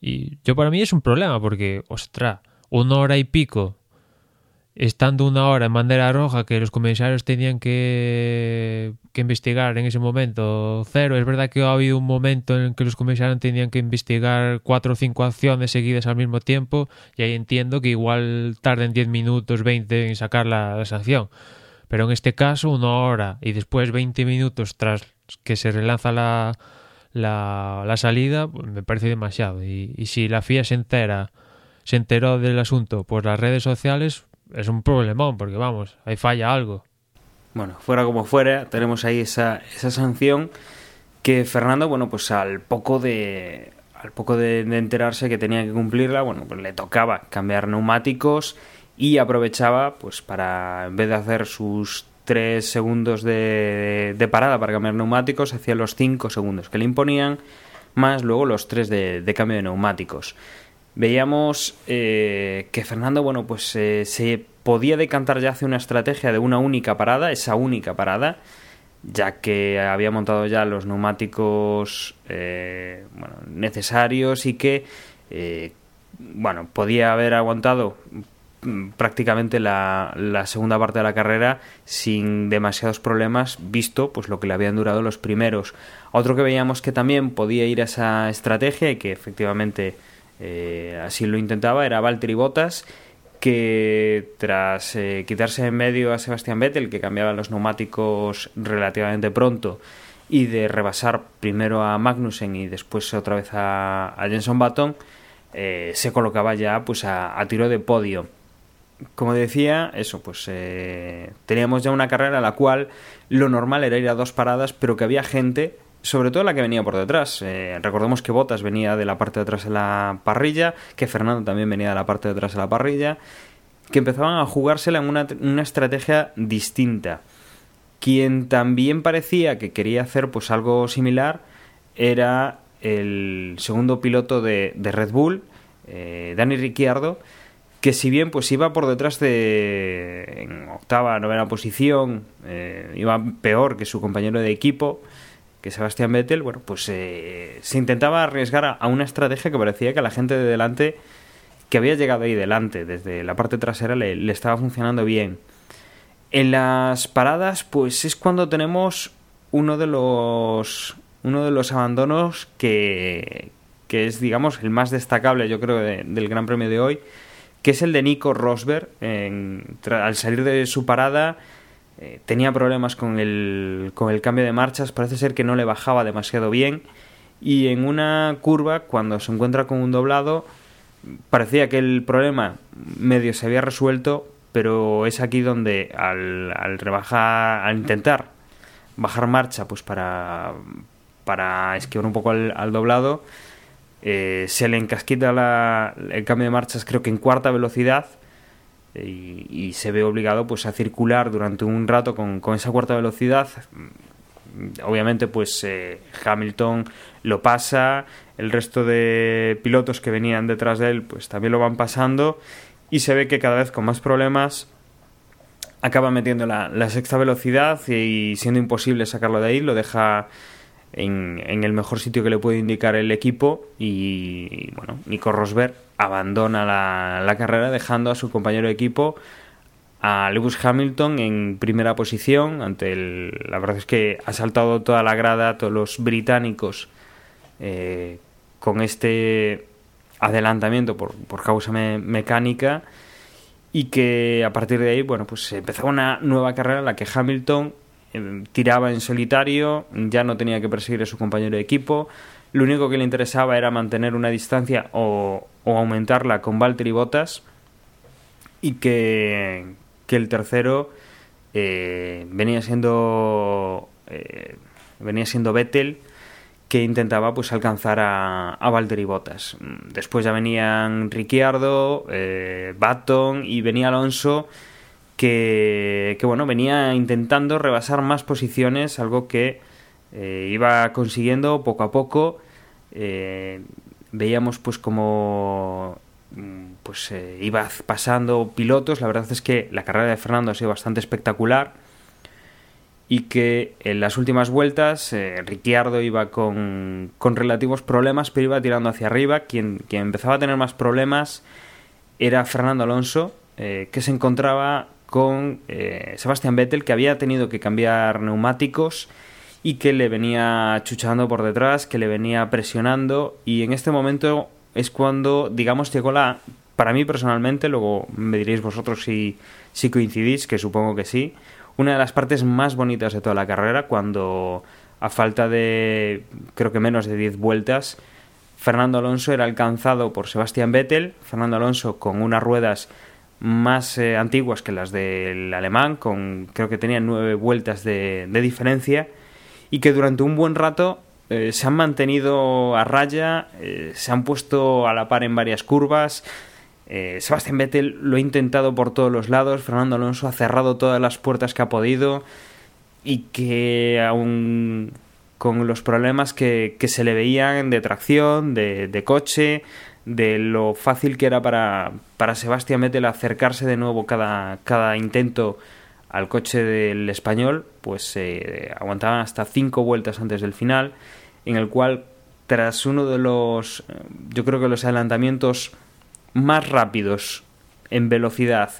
S2: y yo para mí es un problema porque, ostra, una hora y pico estando una hora en bandera roja que los comisarios tenían que, que, investigar en ese momento cero. Es verdad que ha habido un momento en que los comisarios tenían que investigar cuatro o cinco acciones seguidas al mismo tiempo y ahí entiendo que igual tarden 10 minutos, 20 en sacar la, sanción. Pero en este caso una hora y después 20 minutos tras que se relanza la, la, la salida pues me parece demasiado. Y, y si la FIA se entera se enteró del asunto por las redes sociales, es un problemón, porque vamos, ahí falla algo.
S1: Bueno, fuera como fuera, tenemos ahí esa, esa sanción que Fernando, bueno, pues al poco de al poco de, enterarse que tenía que cumplirla, bueno, pues le tocaba cambiar neumáticos y aprovechaba, pues para, en vez de hacer sus tres segundos de, de parada para cambiar neumáticos, hacía los cinco segundos que le imponían, más luego los tres de, de cambio de neumáticos. Veíamos eh, que Fernando, bueno, pues eh, se podía decantar ya hacia una estrategia de una única parada, esa única parada, ya que había montado ya los neumáticos eh, bueno, necesarios y que bueno, podía haber aguantado prácticamente la, la, segunda parte de la carrera sin demasiados problemas, visto pues lo que le habían durado los primeros. Otro que veíamos que también podía ir a esa estrategia y que efectivamente eh, así lo intentaba era Valtteri Bottas que tras eh, quitarse en medio a Sebastián Vettel que cambiaba los neumáticos relativamente pronto y de rebasar primero a Magnussen y después otra vez a, Jenson Button eh, se colocaba ya pues a, tiro de podio. Como decía eso pues teníamos ya una carrera en la cual lo normal era ir a dos paradas pero que había gente sobre todo la que venía por detrás. Eh, recordemos que Botas venía de la parte de atrás de la parrilla, que Fernando también venía de la parte de atrás de la parrilla, que empezaban a jugársela en una, una estrategia distinta. Quien también parecía que quería hacer pues algo similar era el segundo piloto de, Red Bull, eh, Dani Ricciardo, que si bien pues iba por detrás de en octava, novena posición, eh, iba peor que su compañero de equipo, que Sebastián Vettel, bueno, pues eh, se intentaba arriesgar a, una estrategia que parecía que a la gente de delante, que había llegado ahí delante, desde la parte trasera, le, estaba funcionando bien. En las paradas, pues es cuando tenemos uno de los uno de los abandonos que, que es, digamos, el más destacable, yo creo, del Gran Premio de hoy, que es el de Nico Rosberg. al salir de su parada, eh, tenía problemas con el, con el cambio de marchas, parece ser que no le bajaba demasiado bien. Y en una curva, cuando se encuentra con un doblado, parecía que el problema medio se había resuelto, pero es aquí donde al, al rebajar, al intentar bajar marcha, pues para, para esquivar un poco al, doblado, eh, se le encasquita la, el cambio de marchas creo que en cuarta velocidad y, se ve obligado pues a circular durante un rato con, esa cuarta velocidad. Obviamente pues eh, Hamilton lo pasa el resto de pilotos que venían detrás de él pues también lo van pasando y se ve que cada vez con más problemas acaba metiendo la, sexta velocidad y siendo imposible sacarlo de ahí lo deja en, el mejor sitio que le puede indicar el equipo y, bueno, Nico Rosberg abandona la, carrera dejando a su compañero de equipo a Lewis Hamilton en primera posición ante el, la verdad es que ha saltado toda la grada todos los británicos eh, con este adelantamiento por, por causa mecánica y que a partir de ahí bueno pues empezaba una nueva carrera en la que Hamilton tiraba en solitario ya no tenía que perseguir a su compañero de equipo lo único que le interesaba era mantener una distancia o, aumentarla con Valtteri Bottas y que, el tercero eh, venía siendo eh, venía siendo Vettel que intentaba pues alcanzar a, a Valtteri Bottas. Después ya venían Ricciardo, eh, y venía Alonso que, que, bueno venía intentando rebasar más posiciones, algo que eh, iba consiguiendo poco a poco. Eh, veíamos pues como mm, pues eh, iba pasando pilotos. La verdad es que la carrera de Fernando ha sido bastante espectacular y que en las últimas vueltas eh, Ricciardo iba con, con, relativos problemas pero iba tirando hacia arriba. Quien, quien empezaba a tener más problemas era Fernando Alonso que se encontraba con Sebastián Vettel que había tenido que cambiar neumáticos y que le venía chuchando por detrás, que le venía presionando. Y en este momento es cuando, digamos, llegó la, para mí personalmente, luego me diréis vosotros si, si coincidís, que supongo que sí, una de las partes más bonitas de toda la carrera, cuando a falta de creo que menos de 10 vueltas, Fernando Alonso era alcanzado por Sebastián Vettel, Fernando Alonso con unas ruedas más eh, antiguas que las del alemán, con creo que tenía nueve vueltas de, de diferencia, y que durante un buen rato eh, se han mantenido a raya, eh, se han puesto a la par en varias curvas. Eh, Sebastián Vettel lo ha intentado por todos los lados, Fernando Alonso ha cerrado todas las puertas que ha podido y que aún con los problemas que, que se le veían de tracción, de, de, coche, de lo fácil que era para, para Sebastián Vettel acercarse de nuevo cada, cada intento al coche del español, pues eh, aguantaban hasta cinco vueltas antes del final, en el cual tras uno de los, yo creo que los adelantamientos más rápidos en velocidad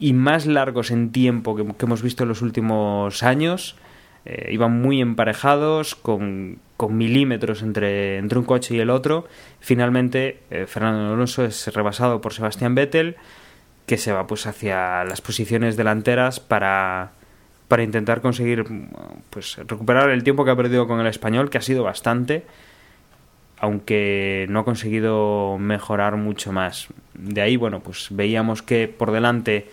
S1: y más largos en tiempo que, hemos visto en los últimos años, eh, iban muy emparejados, con, con milímetros entre, entre, un coche y el otro. Finalmente, eh, Fernando Alonso es rebasado por Sebastián Vettel, que se va pues hacia las posiciones delanteras para, para intentar conseguir pues recuperar el tiempo que ha perdido con el español, que ha sido bastante, aunque no ha conseguido mejorar mucho más. De ahí, bueno, pues veíamos que por delante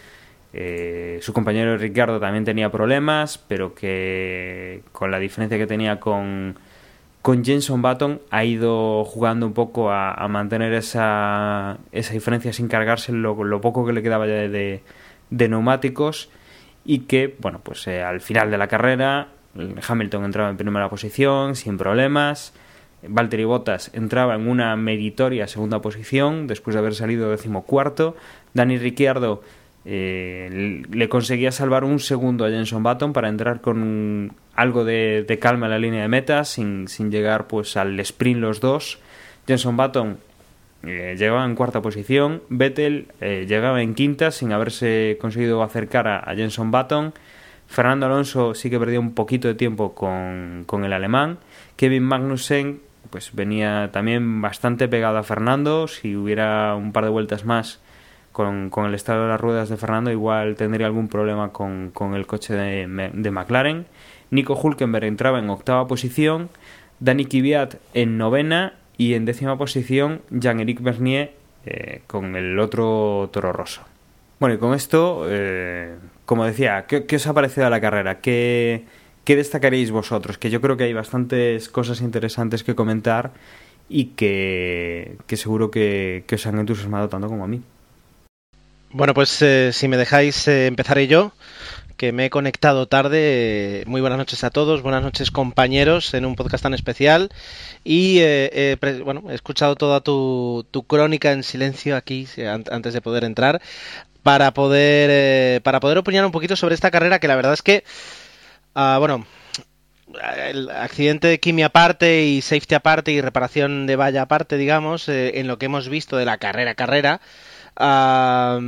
S1: eh, su compañero Ricardo también tenía problemas, pero que con la diferencia que tenía con, con Jenson Button ha ido jugando un poco a, mantener esa, esa, diferencia sin cargarse lo, poco que le quedaba ya de, de, neumáticos y que, bueno, pues eh, al final de la carrera Hamilton entraba en primera posición sin problemas. Valtteri Bottas entraba en una meritoria segunda posición después de haber salido decimocuarto. Dani Ricciardo eh, le conseguía salvar un segundo a Jenson Button para entrar con algo de, de, calma en la línea de meta sin, sin, llegar pues al sprint los dos. Jenson Button eh, llegaba en cuarta posición. Vettel eh, llegaba en quinta sin haberse conseguido acercar a, Jenson Button. Fernando Alonso sí que perdió un poquito de tiempo con, con el alemán. Kevin Magnussen pues venía también bastante pegado a Fernando. Si hubiera un par de vueltas más con, con, el estado de las ruedas de Fernando igual tendría algún problema con, con el coche de, de, McLaren. Nico Hulkenberg entraba en octava posición, Dani Kvyat en novena y en décima posición Jean-Éric Bernier eh, con el otro Toro Rosso. Bueno, y con esto, eh, como decía, ¿qué, ¿qué, os ha parecido la carrera? ¿Qué, ¿Qué destacaréis vosotros? Que yo creo que hay bastantes cosas interesantes que comentar y que, que seguro que, que os han entusiasmado tanto como a mí.
S4: Bueno, pues eh, si me dejáis eh, empezaré yo, que me he conectado tarde. Muy buenas noches a todos, buenas noches compañeros en un podcast tan especial. Y eh, eh, bueno, he escuchado toda tu, tu, crónica en silencio aquí antes de poder entrar para poder, eh, para poder opinar un poquito sobre esta carrera que la verdad es que, uh, bueno, el accidente de Kimi aparte y safety aparte y reparación de valla aparte, digamos, en lo que hemos visto de la carrera carrera. A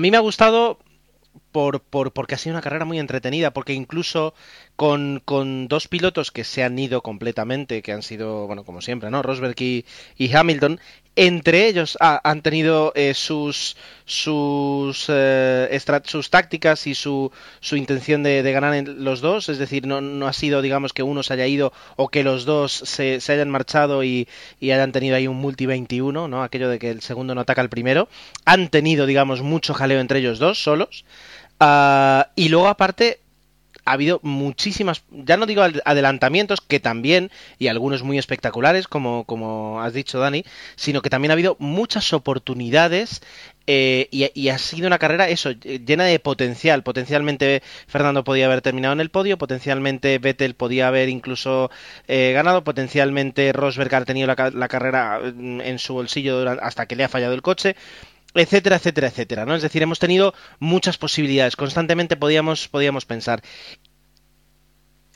S4: mí me ha gustado por, por, porque ha sido una carrera muy entretenida, porque incluso con, con, dos pilotos que se han ido completamente, que han sido, bueno, como siempre, ¿no? Rosberg y, y Hamilton, entre ellos ah, han tenido eh, sus sus, eh, sus tácticas y su, su intención de, ganar en los dos, es decir, no, no, ha sido, digamos, que uno se haya ido o que los dos se, se hayan marchado y, y, hayan tenido ahí un multi 21, ¿no? Aquello de que el segundo no ataca al primero. Han tenido, digamos, mucho jaleo entre ellos dos, solos. Uh, y luego, aparte, ha habido muchísimas, ya no digo adelantamientos, que también, y algunos muy espectaculares, como, como has dicho Dani, sino que también ha habido muchas oportunidades eh, y, ha sido una carrera, eso, llena de potencial. Potencialmente Fernando podía haber terminado en el podio, potencialmente Vettel podía haber incluso eh, ganado, potencialmente Rosberg ha tenido la, la, carrera en su bolsillo hasta que le ha fallado el coche etcétera, etcétera, etcétera, ¿no? Es decir, hemos tenido muchas posibilidades, constantemente podíamos, podíamos pensar.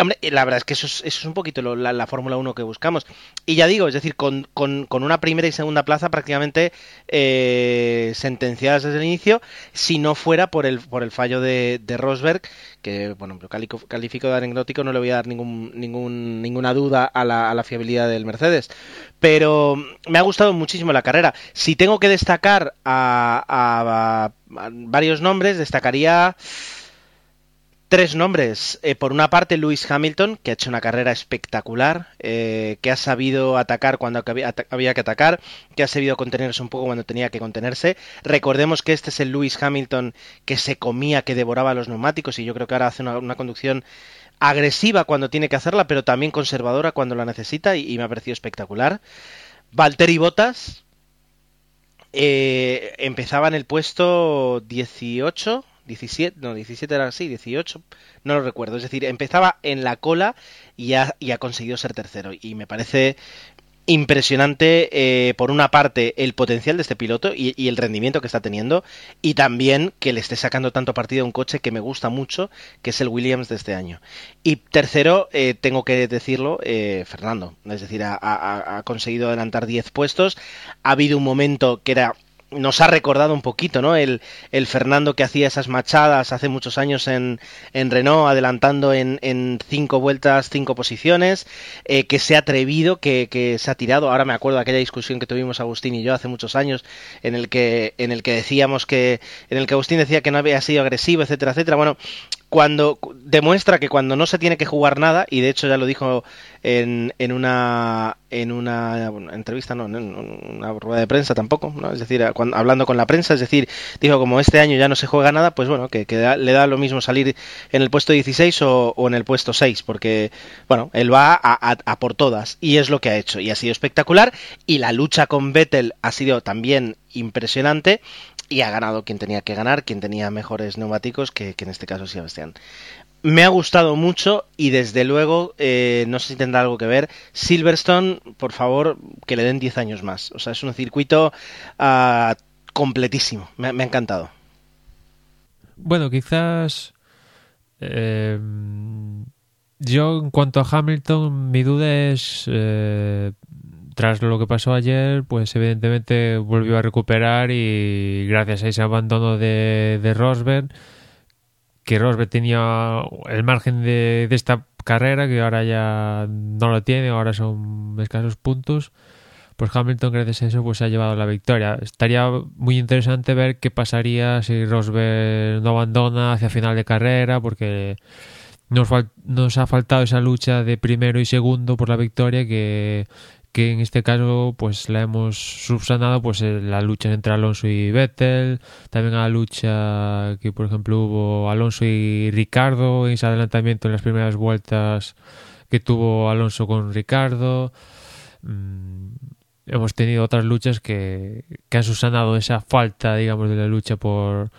S4: Hombre, la verdad es que eso es, eso es un poquito lo, la, la, Fórmula 1 que buscamos. Y ya digo, es decir, con, con, una primera y segunda plaza prácticamente eh, sentenciadas desde el inicio, si no fuera por el, por el fallo de, Rosberg, que bueno, lo califico de anecdótico, no le voy a dar ningún, ningún, ninguna duda a la, a la fiabilidad del Mercedes. Pero me ha gustado muchísimo la carrera. Si tengo que destacar a, a varios nombres, destacaría tres nombres. Eh, por una parte, Lewis Hamilton, que ha hecho una carrera espectacular, eh, que ha sabido atacar cuando había que atacar, que ha sabido contenerse un poco cuando tenía que contenerse. Recordemos que este es el Lewis Hamilton que se comía, que devoraba los neumáticos, y yo creo que ahora hace una, conducción agresiva cuando tiene que hacerla, pero también conservadora cuando la necesita y, y me ha parecido espectacular. Valtteri Bottas eh, empezaba en el puesto 18, 17, no, 17 era así, 18, no lo recuerdo. Es decir, empezaba en la cola y ha, conseguido ser tercero. Y me parece impresionante, eh, por una parte, el potencial de este piloto y, el rendimiento que está teniendo, y también que le esté sacando tanto partido a un coche que me gusta mucho, que es el Williams de este año. Y tercero, eh, tengo que decirlo, eh, Fernando, es decir, ha conseguido adelantar 10 puestos, ha habido un momento que era nos ha recordado un poquito, ¿no? El, el, Fernando que hacía esas machadas hace muchos años en, en Renault, adelantando en, en, cinco vueltas, cinco posiciones, eh, que se ha atrevido, que, que, se ha tirado. Ahora me acuerdo de aquella discusión que tuvimos Agustín y yo hace muchos años, en el que, en el que decíamos que, en el que Agustín decía que no había sido agresivo, etcétera, etcétera. Bueno, cuando demuestra que cuando no se tiene que jugar nada, y de hecho ya lo dijo en, en una en una entrevista, no, en una rueda de prensa tampoco, ¿no? es decir, hablando con la prensa, es decir, dijo como este año ya no se juega nada, pues bueno, que, le da lo mismo salir en el puesto 16 o, o, en el puesto 6, porque, bueno, él va a, a, a, por todas, y es lo que ha hecho, y ha sido espectacular, y la lucha con Vettel ha sido también impresionante, y ha ganado quien tenía que ganar, quien tenía mejores neumáticos, que, en este caso Sebastián me ha gustado mucho y desde luego, eh, no sé si tendrá algo que ver, Silverstone, por favor, que le den 10 años más. O sea, es un circuito uh, completísimo. Me, me, ha encantado.
S2: Bueno, quizás... Eh, yo, en cuanto a Hamilton, mi duda es... Eh, tras lo que pasó ayer, pues evidentemente volvió a recuperar y gracias a ese abandono de, de Rosberg que Rosberg tenía el margen de, esta carrera, que ahora ya no lo tiene, ahora son escasos puntos, pues Hamilton gracias a eso pues ha llevado la victoria. Estaría muy interesante ver qué pasaría si Rosberg no abandona hacia final de carrera, porque nos, nos ha faltado esa lucha de primero y segundo por la victoria que que en este caso pues la hemos subsanado pues la lucha entre Alonso y Vettel, también la lucha que por ejemplo hubo Alonso y Ricardo en ese adelantamiento en las primeras vueltas que tuvo Alonso con Ricardo. Mm, hemos tenido otras luchas que, que han subsanado esa falta, digamos, de la lucha por,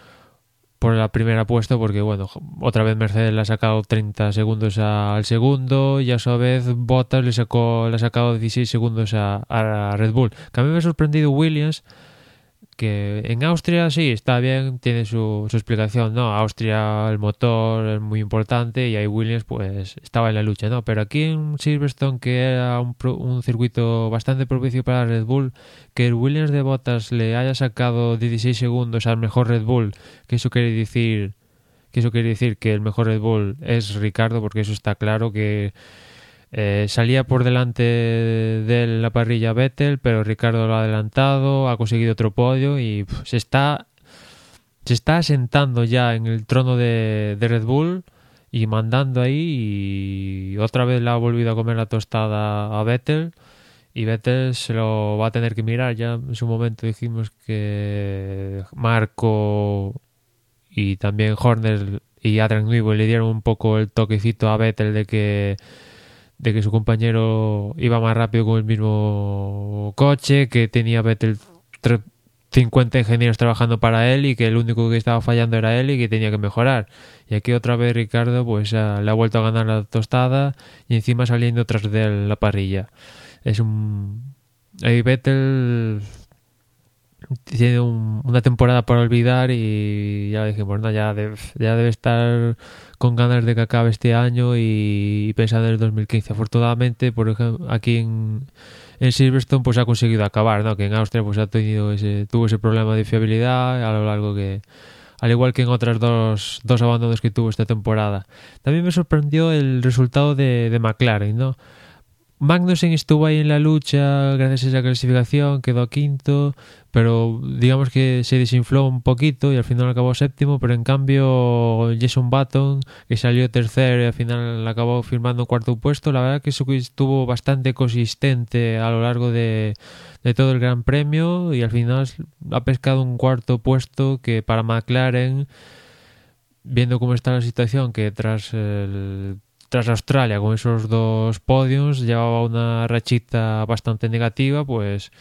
S2: por la primera puesto porque bueno, otra vez Mercedes le ha sacado 30 segundos al segundo y a su vez Bottas le sacó le ha sacado 16 segundos a, a Red Bull. Que a mí me ha sorprendido Williams que en Austria sí, está bien, tiene su, su, explicación, ¿no? Austria, el motor es muy importante y ahí Williams pues estaba en la lucha, ¿no? Pero aquí en Silverstone, que era un, un circuito bastante propicio para Red Bull, que el Williams de Bottas le haya sacado 16 segundos al mejor Red Bull, que eso quiere decir que eso quiere decir que el mejor Red Bull es Ricardo, porque eso está claro que eh, salía por delante de la parrilla Vettel, pero Ricardo lo ha adelantado, ha conseguido otro podio y se está se está asentando ya en el trono de, de, Red Bull y mandando ahí y otra vez le ha volvido a comer la tostada a Vettel y Vettel se lo va a tener que mirar. Ya en su momento dijimos que Marco y también Horner y Adrian Newey le dieron un poco el toquecito a Vettel de que de que su compañero iba más rápido con el mismo coche, que tenía Vettel 50 ingenieros trabajando para él y que el único que estaba fallando era él y que tenía que mejorar. Y aquí otra vez Ricardo pues uh, le ha vuelto a ganar la tostada y encima saliendo tras de la parrilla. Es un... Ahí Vettel tiene un, una temporada para olvidar y ya dije, bueno, ya debe, ya debe estar con ganas de que acabe este año y, y pensando en el 2015. Afortunadamente, por ejemplo, aquí en, Silverstone pues ha conseguido acabar, ¿no? Que en Austria pues ha tenido ese, tuvo ese problema de fiabilidad a que al igual que en otras dos, dos abandonos que tuvo esta temporada. También me sorprendió el resultado de, de McLaren, ¿no? Magnussen estuvo ahí en la lucha gracias a esa clasificación, quedó quinto, pero digamos que se desinfló un poquito y al final acabó séptimo, pero en cambio Jason Button, que salió tercero y al final acabó firmando cuarto puesto, la verdad que estuvo bastante consistente a lo largo de, de todo el Gran Premio y al final ha pescado un cuarto puesto que para McLaren, viendo cómo está la situación, que tras el tras Australia con esos dos podios llevaba una rachita bastante negativa, pues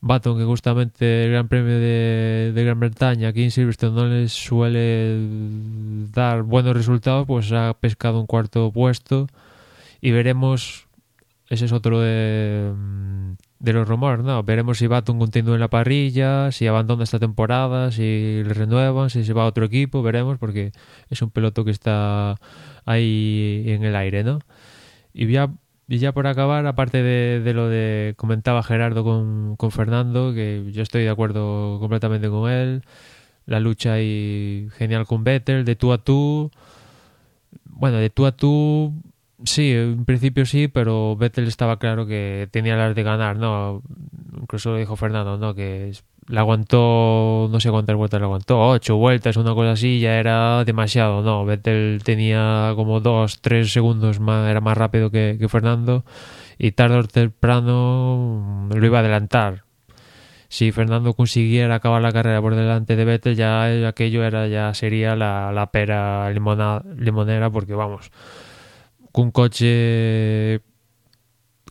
S2: Baton, que justamente el Gran Premio de, de, Gran Bretaña aquí en Silverstone no les suele dar buenos resultados, pues ha pescado un cuarto puesto. Y veremos, ese es otro de, de los rumores, ¿no? Veremos si Baton continúa en la parrilla, si abandona esta temporada, si le renuevan, si se va a otro equipo, veremos, porque es un peloto que está ahí en el aire, ¿no? Y ya, y ya por acabar, aparte de, de lo de comentaba Gerardo con, con, Fernando, que yo estoy de acuerdo completamente con él, la lucha ahí genial con Vettel, de tú a tú. Bueno, de tú a tú, sí, en principio sí, pero Vettel estaba claro que tenía las de ganar, ¿no? Incluso lo dijo Fernando, ¿no? Que la aguantó, no sé cuántas vueltas la aguantó, ocho vueltas, una cosa así, ya era demasiado, no, Vettel tenía como dos, tres segundos más, era más rápido que, que Fernando y tarde o temprano lo iba a adelantar. Si Fernando consiguiera acabar la carrera por delante de Vettel, ya aquello era ya sería la, la pera limonera, porque vamos, un coche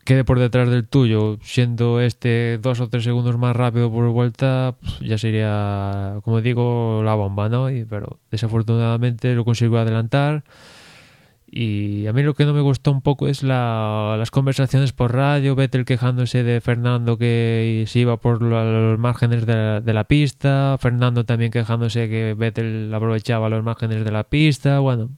S2: quede por detrás del tuyo, siendo este dos o tres segundos más rápido por vuelta, ya sería, como digo, la bomba, ¿no? Y, pero desafortunadamente lo consiguió adelantar. Y a mí lo que no me gustó un poco es la, las conversaciones por radio, Vettel quejándose de Fernando que se iba por los márgenes de la, de la pista, Fernando también quejándose que Vettel aprovechaba los márgenes de la pista, bueno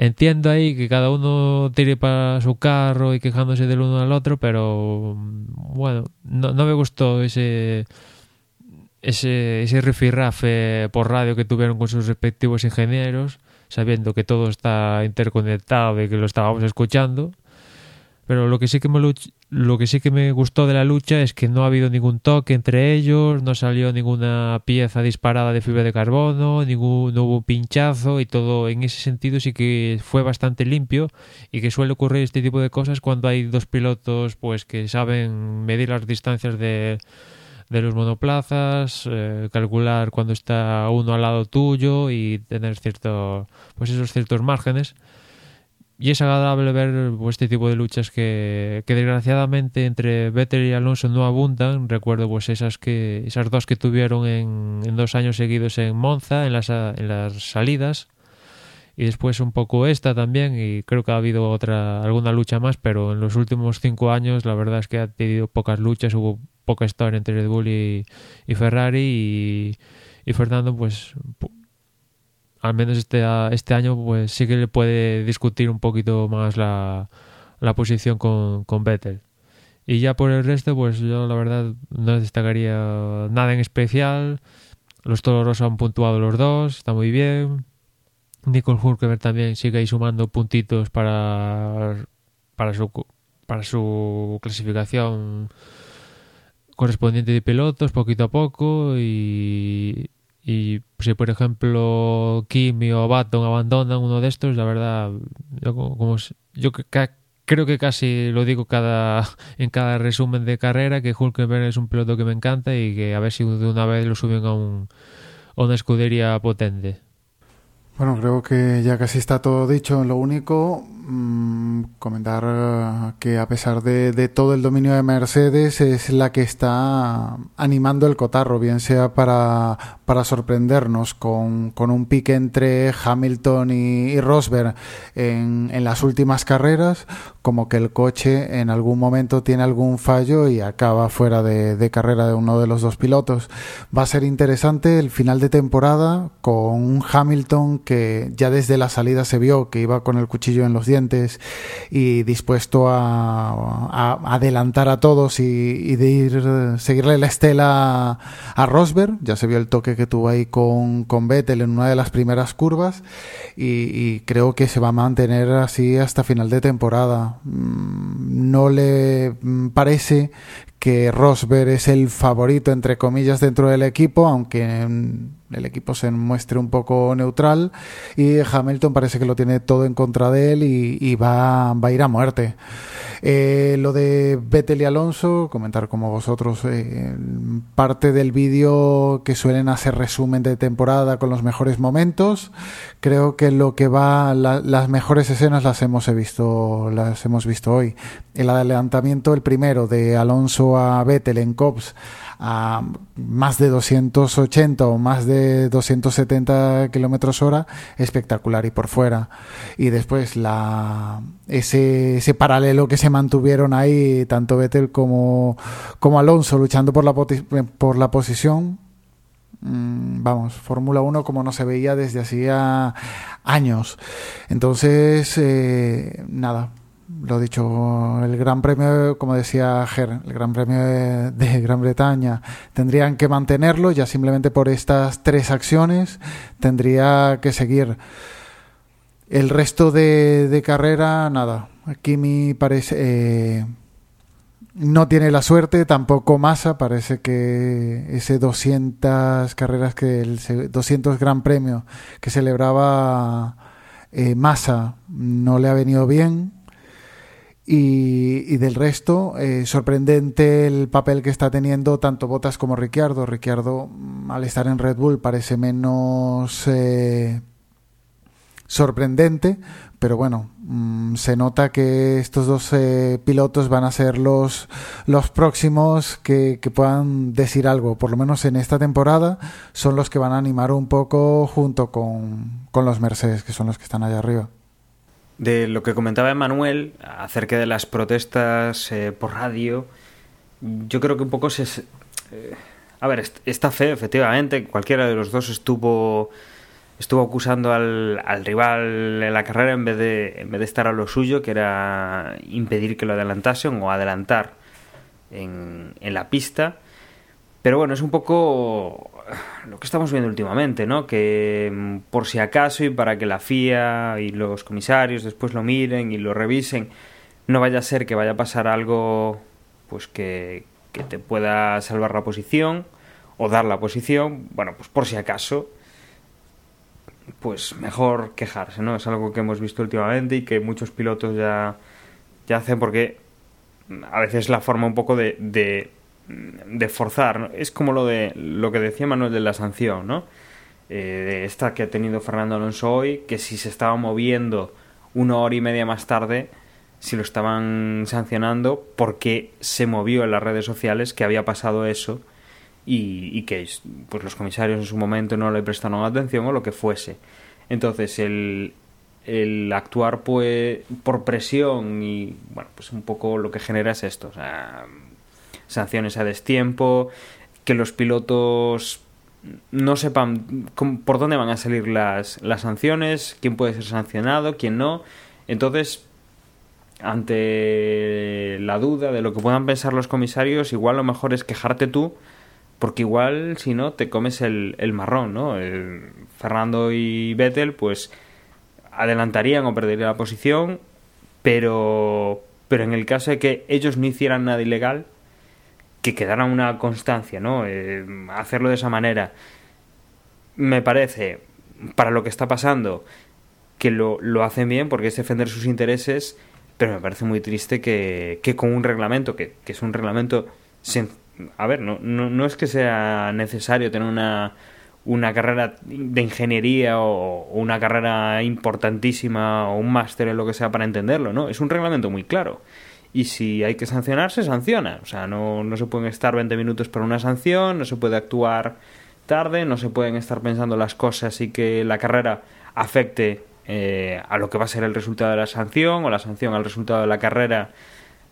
S2: entiendo ahí que cada uno tire para su carro y quejándose del uno al otro, pero bueno, no, no me gustó ese ese, ese por radio que tuvieron con sus respectivos ingenieros, sabiendo que todo está interconectado y que lo estábamos escuchando. Pero lo que sí que me lo que sí que me gustó de la lucha es que no ha habido ningún toque entre ellos, no salió ninguna pieza disparada de fibra de carbono, ningún no hubo pinchazo y todo. En ese sentido sí que fue bastante limpio y que suele ocurrir este tipo de cosas cuando hay dos pilotos pues que saben medir las distancias de de los monoplazas, eh, calcular cuando está uno al lado tuyo y tener cierto, pues esos ciertos márgenes y es agradable ver pues, este tipo de luchas que, que, desgraciadamente entre Vettel y Alonso no abundan. Recuerdo pues esas que esas dos que tuvieron en, dos años seguidos en Monza, en las, en las salidas. Y después un poco esta también, y creo que ha habido otra alguna lucha más, pero en los últimos cinco años la verdad es que ha tenido pocas luchas, hubo poca historia entre Red Bull y, Ferrari, y Fernando pues al menos este, este año pues sí que le puede discutir un poquito más la, la posición con, con Vettel. Y ya por el resto, pues yo la verdad no destacaría nada en especial. Los Toros han puntuado los dos, está muy bien. Nicole Hulkeberg también sigue ahí sumando puntitos para, para, su, para su clasificación correspondiente de pilotos, poquito a poco. Y, y si por ejemplo Kimi o Baton abandonan uno de estos, la verdad, yo, como, yo creo que casi lo digo cada en cada resumen de carrera que Hulkenberg es un piloto que me encanta y que a ver si de una vez lo suben a, un, a una escudería potente.
S3: Bueno, creo que ya casi está todo dicho. Lo único, mmm, comentar eh, que a pesar de, de, todo el dominio de Mercedes, es la que está animando el cotarro, bien sea para, para sorprendernos con, con, un pique entre Hamilton y, y Rosberg en, en, las últimas carreras, como que el coche en algún momento tiene algún fallo y acaba fuera de, de carrera de uno de los dos pilotos. Va a ser interesante el final de temporada con un Hamilton que ya desde la salida se vio que iba con el cuchillo en los dientes y dispuesto a, adelantar a todos y, de ir seguirle la estela a Rosberg. Ya se vio el toque que tuvo ahí con, con Vettel en una de las primeras curvas y, y creo que se va a mantener así hasta final de temporada. No le parece que Rosberg es el favorito, entre comillas, dentro del equipo, aunque el equipo se muestre un poco neutral. Y Hamilton parece que lo tiene todo en contra de él y, va, va, a ir a muerte. Eh, lo de Vettel y Alonso, comentar como vosotros eh, parte del vídeo que suelen hacer resumen de temporada con los mejores momentos. Creo que lo que va, la, las mejores escenas las hemos visto, las hemos visto hoy. El adelantamiento, el primero de Alonso a Vettel en Cops a más de 280 o más de 270 kilómetros hora, espectacular y por fuera. Y después la, ese, ese paralelo que se mantuvieron ahí, tanto Vettel como, como Alonso luchando por la, por la posición, mm, vamos, Fórmula 1 como no se veía desde hacía años. Entonces, eh, nada, lo dicho, el Gran Premio, como decía Ger, el Gran Premio de, Gran Bretaña, tendrían que mantenerlo ya simplemente por estas tres acciones, tendría que seguir. El resto de, carrera, nada. Kimi parece. Eh, no tiene la suerte, tampoco Massa, parece que ese 200 carreras que el 200 Gran Premio que celebraba eh, Massa no le ha venido bien y, del resto, eh, sorprendente el papel que está teniendo tanto Botas como Ricciardo. Ricciardo, mm, al estar en Red Bull, parece menos eh, sorprendente, pero bueno, mm, se nota que estos dos eh, pilotos van a ser los, los próximos que, que, puedan decir algo, por lo menos en esta temporada, son los que van a animar un poco junto con, con los Mercedes, que son los que están allá arriba
S1: de lo que comentaba Emanuel acerca de las protestas eh, por radio, yo creo que un poco se... Eh, a ver, está feo, efectivamente, cualquiera de los dos estuvo estuvo acusando al, al, rival en la carrera en vez, de, en vez de estar a lo suyo, que era impedir que lo adelantasen o adelantar en, en la pista. Pero bueno, es un poco lo que estamos viendo últimamente, ¿no? Que mm, por si acaso y para que la FIA y los comisarios después lo miren y lo revisen, no vaya a ser que vaya a pasar algo pues que, que te pueda salvar la posición o dar la posición, bueno, pues por si acaso, pues mejor quejarse, ¿no? Es algo que hemos visto últimamente y que muchos pilotos ya, ya hacen porque a veces la forma un poco de de forzar. Es como lo de lo que decía Manuel de la sanción, ¿no? Eh, esta que ha tenido Fernando Alonso hoy, que si se estaba moviendo una hora y media más tarde, si lo estaban sancionando porque se movió en las redes sociales que había pasado eso y, que pues los comisarios en su momento no le prestaron atención o lo que fuese. Entonces el, el actuar pues por presión y bueno pues un poco lo que genera es esto, sanciones a destiempo, que los pilotos no sepan por dónde van a salir las, las sanciones, quién puede ser sancionado, quién no. Entonces, ante la duda de lo que puedan pensar los comisarios, igual lo mejor es quejarte tú, porque igual si no te comes el, el marrón, ¿no? Fernando y Vettel, pues adelantarían o perderían la posición, pero, pero en el caso de que ellos no hicieran nada ilegal, que quedara una constancia, ¿no? Eh, hacerlo de esa manera me parece, para lo que está pasando, que lo, lo, hacen bien porque es defender sus intereses, pero me parece muy triste que, que con un reglamento, que, que es un reglamento... a ver, no, no, no, es que sea necesario tener una, una carrera de ingeniería o, una carrera importantísima o un máster en lo que sea para entenderlo, ¿no? Es un reglamento muy claro y si hay que sancionar, se sanciona. O sea, no, no se pueden estar 20 minutos por una sanción, no se puede actuar tarde, no se pueden estar pensando las cosas y que la carrera afecte eh, a lo que va a ser el resultado de la sanción o la sanción al resultado de la carrera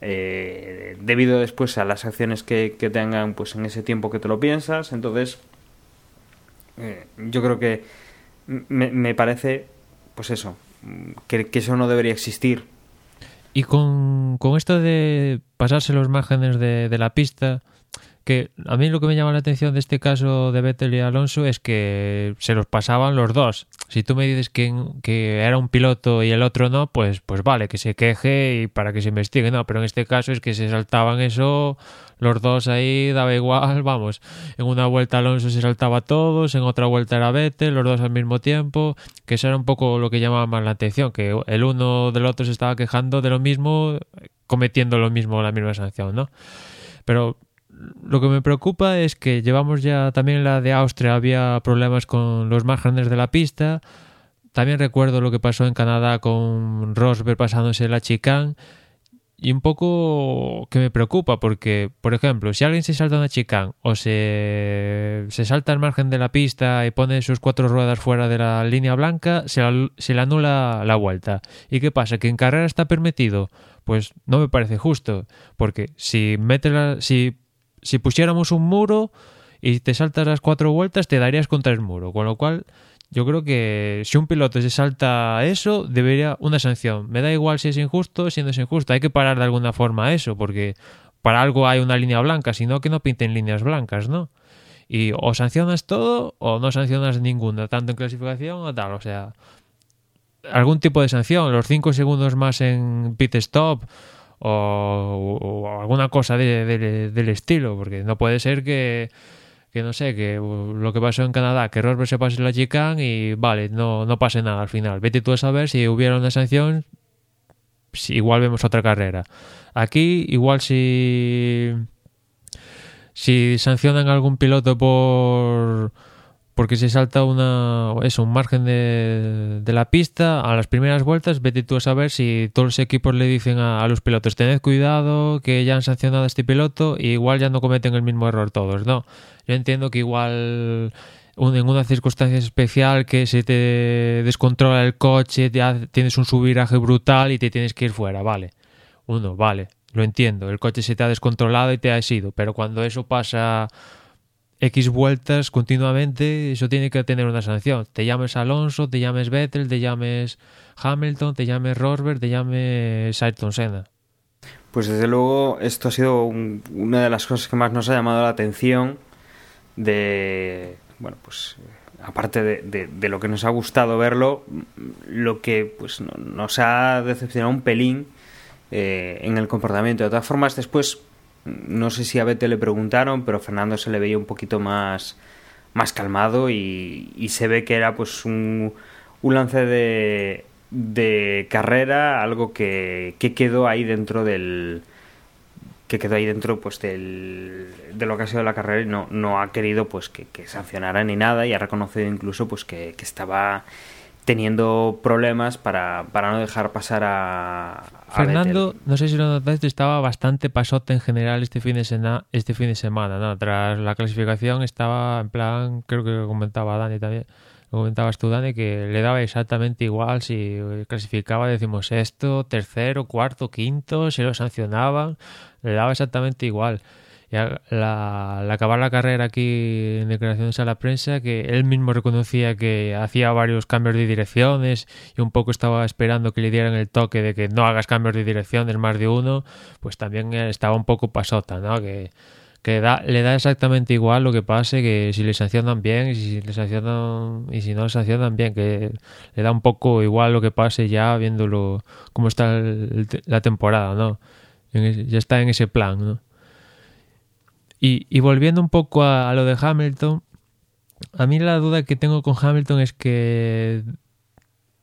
S1: eh, debido después a las acciones que, que, tengan pues en ese tiempo que te lo piensas. Entonces, eh, yo creo que me, me, parece, pues eso, que eso no debería existir
S2: y con, con esto de pasarse los márgenes de, de la pista, que a mí lo que me llama la atención de este caso de Vettel y Alonso es que se los pasaban los dos. Si tú me dices que, que, era un piloto y el otro no, pues, pues vale, que se queje y para que se investigue, no, pero en este caso es que se saltaban eso los dos ahí, daba igual, vamos, en una vuelta Alonso se saltaba a todos, en otra vuelta era Vettel, los dos al mismo tiempo, que eso era un poco lo que llamaba más la atención, que el uno del otro se estaba quejando de lo mismo cometiendo lo mismo, la misma sanción, ¿no? Pero lo que me preocupa es que llevamos ya también la de Austria, había problemas con los márgenes de la pista. También recuerdo lo que pasó en Canadá con Rosberg pasándose la chicane y un poco que me preocupa porque, por ejemplo, si alguien se salta una chicane o se, se salta al margen de la pista y pone sus cuatro ruedas fuera de la línea blanca, se, se le anula la vuelta. ¿Y qué pasa? ¿Que en carrera está permitido? Pues no me parece justo, porque si, mete la, si, si pusiéramos un muro y te saltas las cuatro vueltas, te darías contra el muro, con lo cual yo creo que si un piloto se salta eso, debería una sanción. Me da igual si es injusto, si no es injusto. Hay que parar de alguna forma eso, porque para algo hay una línea blanca, sino que no pinten líneas blancas, ¿no? Y o sancionas todo o no sancionas ninguna, tanto en clasificación o tal. O sea, algún tipo de sanción, los cinco segundos más en pit stop o, alguna cosa del estilo, porque no puede ser que que no sé, que lo que pasó en Canadá, que Rosberg se pase la chicane y vale, no, no pase nada al final. Vete tú a saber si hubiera una sanción, si igual vemos otra carrera. Aquí igual si si sancionan a algún piloto por porque se salta una un margen de, de, la pista a las primeras vueltas, vete tú a saber si todos los equipos le dicen a, los pilotos, tened cuidado que ya han sancionado a este piloto y igual ya no cometen el mismo error todos, ¿no? Yo entiendo que igual en una circunstancia especial que se te descontrola el coche, ya tienes un subiraje brutal y te tienes que ir fuera, vale. Uno, vale, lo entiendo, el coche se te ha descontrolado y te ha ido, pero cuando eso pasa X vueltas continuamente, eso tiene que tener una sanción. Te llames Alonso, te llames Vettel, te llames Hamilton, te llames Rosberg, te llames Ayrton Senna.
S1: Pues desde luego esto ha sido una de las cosas que más nos ha llamado la atención de, bueno, pues aparte de, lo que nos ha gustado verlo, lo que pues nos ha decepcionado un pelín eh, en el comportamiento. De todas formas, después no sé si a Bete le preguntaron, pero Fernando se le veía un poquito más, más calmado y, se ve que era pues un, un lance de, de carrera, algo que, que quedó ahí dentro del que quedó ahí dentro pues del, de lo que ha sido la carrera y no, no ha querido pues que, sancionara ni nada y ha reconocido incluso pues que estaba teniendo problemas para, para no dejar pasar a,
S2: Fernando, no sé si lo notaste, estaba bastante pasote en general este fin de semana, este fin de semana, ¿no? Tras la clasificación estaba en plan, creo que comentaba Dani también, lo comentabas tú Dani, que le daba exactamente igual si clasificaba, decimos esto, tercero, cuarto, quinto, si lo sancionaban, le daba exactamente igual y al acabar la carrera aquí en declaraciones a la prensa, que él mismo reconocía que hacía varios cambios de direcciones y un poco estaba esperando que le dieran el toque de que no hagas cambios de direcciones más de uno, pues también estaba un poco pasota, ¿no? Que, que da, le da exactamente igual lo que pase, que si le sancionan bien y si le sancionan y si no le sancionan bien, que le da un poco igual lo que pase ya viéndolo cómo está la temporada, ¿no? ya está en ese plan, ¿no? Y, volviendo un poco a, lo de Hamilton, a mí la duda que tengo con Hamilton es que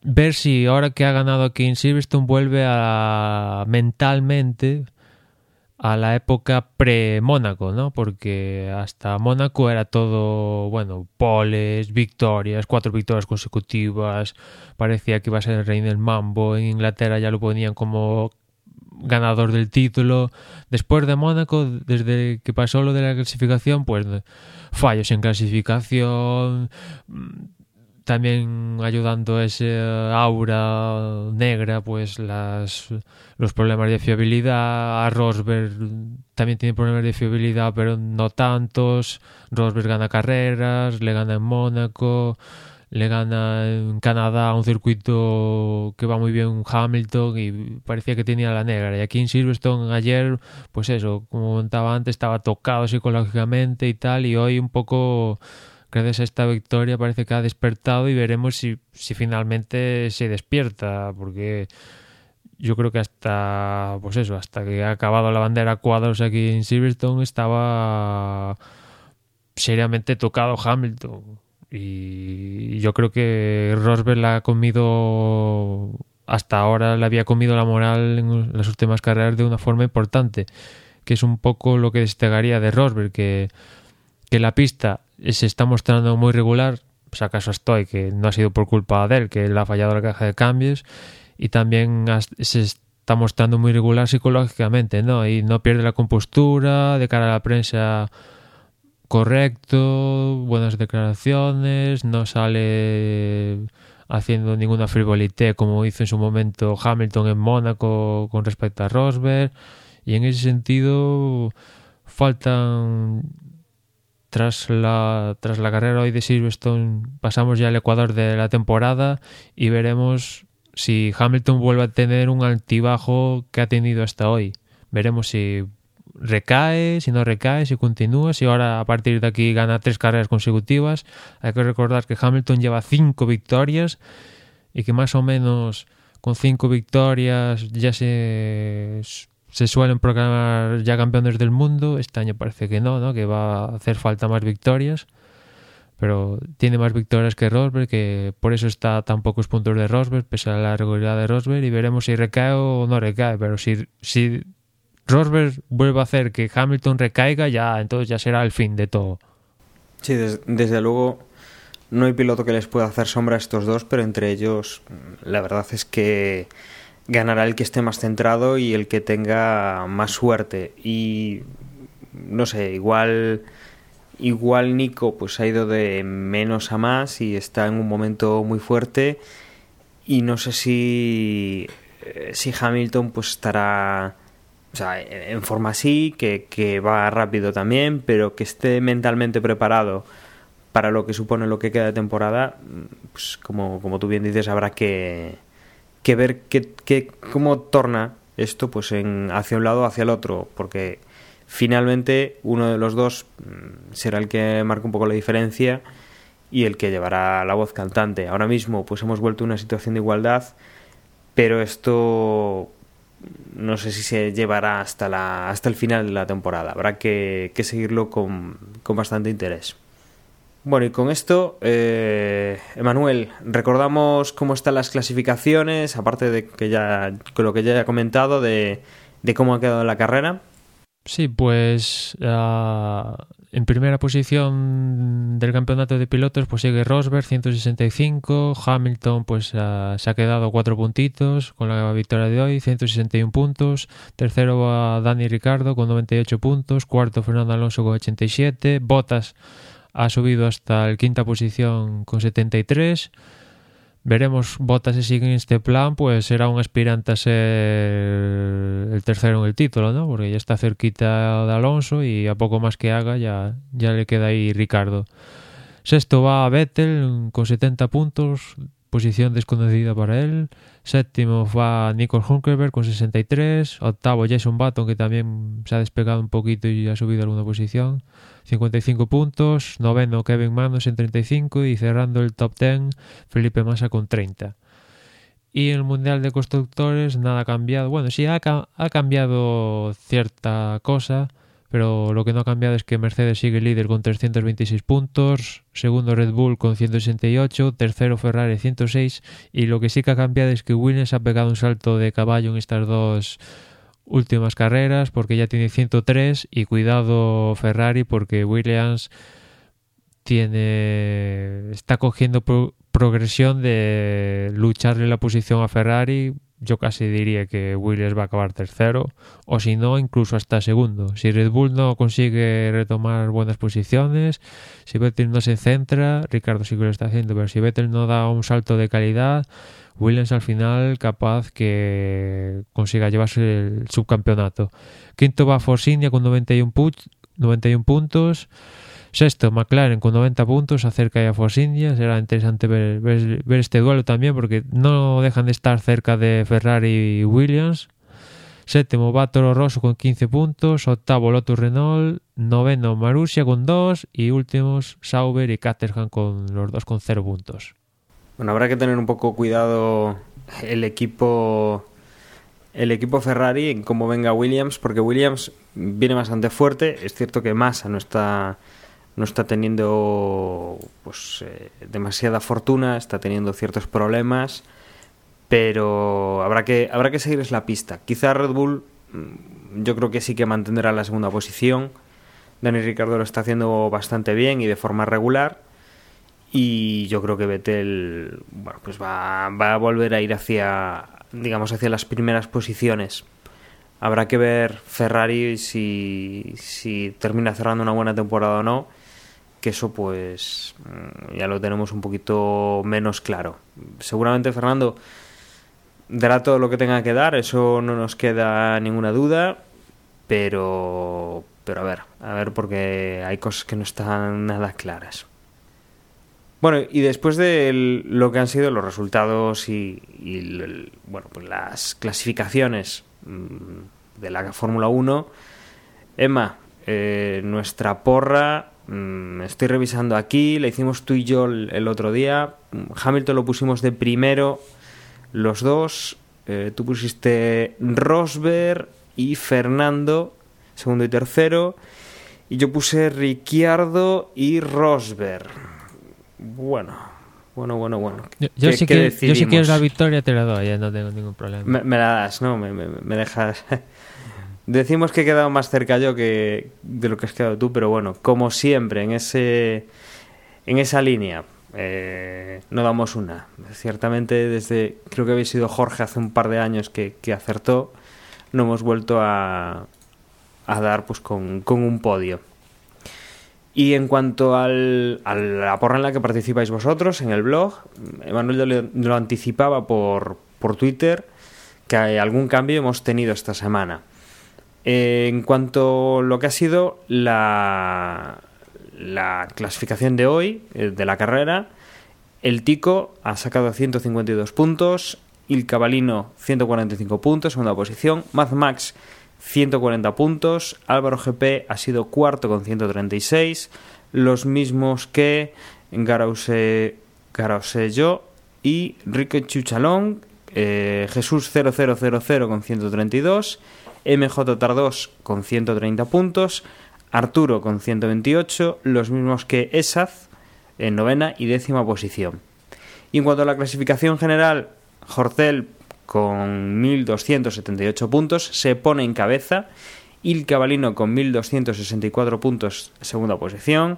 S2: ver si ahora que ha ganado aquí en Silverstone vuelve a mentalmente a la época pre-Mónaco, ¿no? Porque hasta Mónaco era todo, bueno, poles, victorias, cuatro victorias consecutivas, parecía que iba a ser el rey del mambo, en Inglaterra ya lo ponían como ganador del título. Después de Mónaco, desde que pasó lo de la clasificación, pues fallos en clasificación, también ayudando a ese aura negra, pues las, los problemas de fiabilidad. A Rosberg también tiene problemas de fiabilidad, pero no tantos. Rosberg gana carreras, le gana en Mónaco le gana en Canadá un circuito que va muy bien Hamilton y parecía que tenía la negra. Y aquí en Silverstone ayer, pues eso, como comentaba antes, estaba tocado psicológicamente y tal, y hoy un poco, gracias a esta victoria, parece que ha despertado y veremos si, si finalmente se despierta, porque yo creo que hasta, pues eso, hasta que ha acabado la bandera cuadros aquí en Silverstone estaba seriamente tocado Hamilton y yo creo que Rosberg ha comido hasta ahora le había comido la moral en las últimas carreras de una forma importante, que es un poco lo que destacaría de Rosberg, que, que la pista se está mostrando muy regular, acaso estoy, que no ha sido por culpa de él, que él ha fallado la caja de cambios, y también se está mostrando muy regular psicológicamente, ¿no? Y no pierde la compostura de cara a la prensa correcto, buenas declaraciones, no sale haciendo ninguna frivolité como hizo en su momento Hamilton en Mónaco con respecto a Rosberg. Y en ese sentido faltan tras la tras la carrera hoy de Silverstone pasamos ya al Ecuador de la temporada y veremos si Hamilton vuelve a tener un altibajo que ha tenido hasta hoy. Veremos si recae, si no recae, si continúa, si ahora a partir de aquí gana tres carreras consecutivas. Hay que recordar que Hamilton lleva cinco victorias y que más o menos con cinco victorias ya se, se suelen proclamar ya campeones del mundo. Este año parece que no, ¿no? que va a hacer falta más victorias. Pero tiene más victorias que Rosberg, que por eso está tan pocos puntos de Rosberg, pese a la regularidad de Rosberg, y veremos si recae o no recae. Pero si, si Rosberg vuelve a hacer que Hamilton recaiga, ya entonces ya será el fin de todo.
S1: Sí, desde luego no hay piloto que les pueda hacer sombra a estos dos, pero entre ellos la verdad es que ganará el que esté más centrado y el que tenga más suerte. Y no sé, igual igual Nico pues ha ido de menos a más y está en un momento muy fuerte y no sé si eh, si Hamilton pues estará o sea, en forma así, que, que va rápido también, pero que esté mentalmente preparado para lo que supone lo que queda de temporada, pues como, como tú bien dices, habrá que, que ver que, cómo torna esto pues en, hacia un lado o hacia el otro, porque finalmente uno de los dos mm, será el que marca un poco la diferencia y el que llevará la voz cantante. Ahora mismo pues hemos vuelto a una situación de igualdad, pero esto no sé si se llevará hasta, la, hasta el final de la temporada. Habrá que, seguirlo con, bastante interés. Bueno, y con esto, eh, Emanuel, recordamos cómo están las clasificaciones, aparte de que ya, con lo que ya he comentado, de, cómo ha quedado la carrera.
S2: Sí, pues uh, en primera posición del campeonato de pilotos pues sigue Rosberg 165, Hamilton pues se ha quedado cuatro puntitos con la victoria de hoy, 161 puntos, tercero va Dani Ricardo con 98 puntos, cuarto Fernando Alonso con 87, Bottas ha subido hasta la quinta posición con 73 veremos Bottas si sigue en este plan, pues será un aspirante a ser el tercero en el título, ¿no? Porque ya está cerquita de Alonso y a poco más que haga ya, ya le queda ahí Ricardo. Sexto va Vettel con 70 puntos, posición desconocida para él. Séptimo va Nico Hulkenberg con 63. Octavo Jason Button, que también se ha despegado un poquito y ha subido alguna posición. 55 puntos. Noveno Kevin Manos en 35 y cerrando el top 10 Felipe Massa con 30. Y en el Mundial de Constructores nada ha cambiado. Bueno, sí ha, cambiado cierta cosa pero lo que no ha cambiado es que Mercedes sigue líder con 326 puntos, segundo Red Bull con 168, tercero Ferrari 106 y lo que sí que ha cambiado es que Williams ha pegado un salto de caballo en estas dos últimas carreras porque ya tiene 103 y cuidado Ferrari porque Williams tiene está cogiendo progresión de lucharle la posición a Ferrari. Yo casi diría que Williams va a acabar tercero o si no incluso hasta segundo. Si Red Bull no consigue retomar buenas posiciones si Vettel no se centra Ricardo sí que lo está haciendo pero si Vettel no da un salto de calidad Williams al final capaz que consiga llevarse el subcampeonato quinto va Force India con 91, 91 puntos Sexto, McLaren con 90 puntos acerca a Force India. Será interesante ver, este duelo también porque no dejan de estar cerca de Ferrari y Williams. Séptimo, Toro Rosso con 15 puntos. Octavo, Lotus Renault. Noveno, Marussia con 2. Y últimos, Sauber y Caterham con los dos con 0 puntos.
S1: Bueno, habrá que tener un poco cuidado el equipo el equipo Ferrari en cómo venga Williams, porque Williams viene bastante fuerte. Es cierto que Massa no está no está teniendo pues eh, demasiada fortuna, está teniendo ciertos problemas, pero habrá que, habrá que seguirles la pista. Quizá Red Bull, mm, yo creo que sí que mantendrá la segunda posición. Dani Ricardo lo está haciendo bastante bien y de forma regular. Y yo creo que Vettel bueno, pues va, va a volver a ir hacia, digamos, hacia las primeras posiciones. Habrá que ver Ferrari si, si termina cerrando una buena temporada o no, que eso pues mm, ya lo tenemos un poquito menos claro. Seguramente Fernando dará todo lo que tenga que dar, eso no nos queda ninguna duda, pero, pero a ver, a ver porque hay cosas que no están nada claras. Bueno, y después de lo que han sido los resultados y, bueno, pues las clasificaciones mm, de la Fórmula 1, Emma, eh, nuestra porra, mm, estoy revisando aquí, la hicimos tú y yo el, otro día, Hamilton lo pusimos de primero, los dos, eh, tú pusiste Rosberg y Fernando, segundo y tercero, y yo puse Ricciardo y Rosberg. Bueno, bueno, bueno, bueno.
S2: Yo, sí que, yo si quieres la victoria te la doy, ya no tengo ningún problema.
S1: Me, la das, ¿no? Me, me, dejas... Decimos que he quedado más cerca yo que de lo que has quedado tú, pero bueno, como siempre, en ese en esa línea eh, no damos una. Ciertamente desde, creo que había sido Jorge hace un par de años que, que acertó, no hemos vuelto a, a dar pues con, con un podio. Y en cuanto al, a la porra en la que participáis vosotros en el blog, Emanuel lo, anticipaba por, por Twitter que algún cambio hemos tenido esta semana. en cuanto a lo que ha sido la, la clasificación de hoy, eh, de la carrera, el Tico ha sacado 152 puntos, el Cabalino 145 puntos, segunda posición, Mad Max 140 puntos. Álvaro GP ha sido cuarto con 136, los mismos que Garause, yo y Rico Chuchalón, eh, Jesús 0000 con 132, MJ Tardos con 130 puntos, Arturo con 128, los mismos que Esaz en novena y décima posición. Y en cuanto a la clasificación general, Jorcel con 1.278 puntos, se pone en cabeza. Il Cavalino con 1.264 puntos, segunda posición.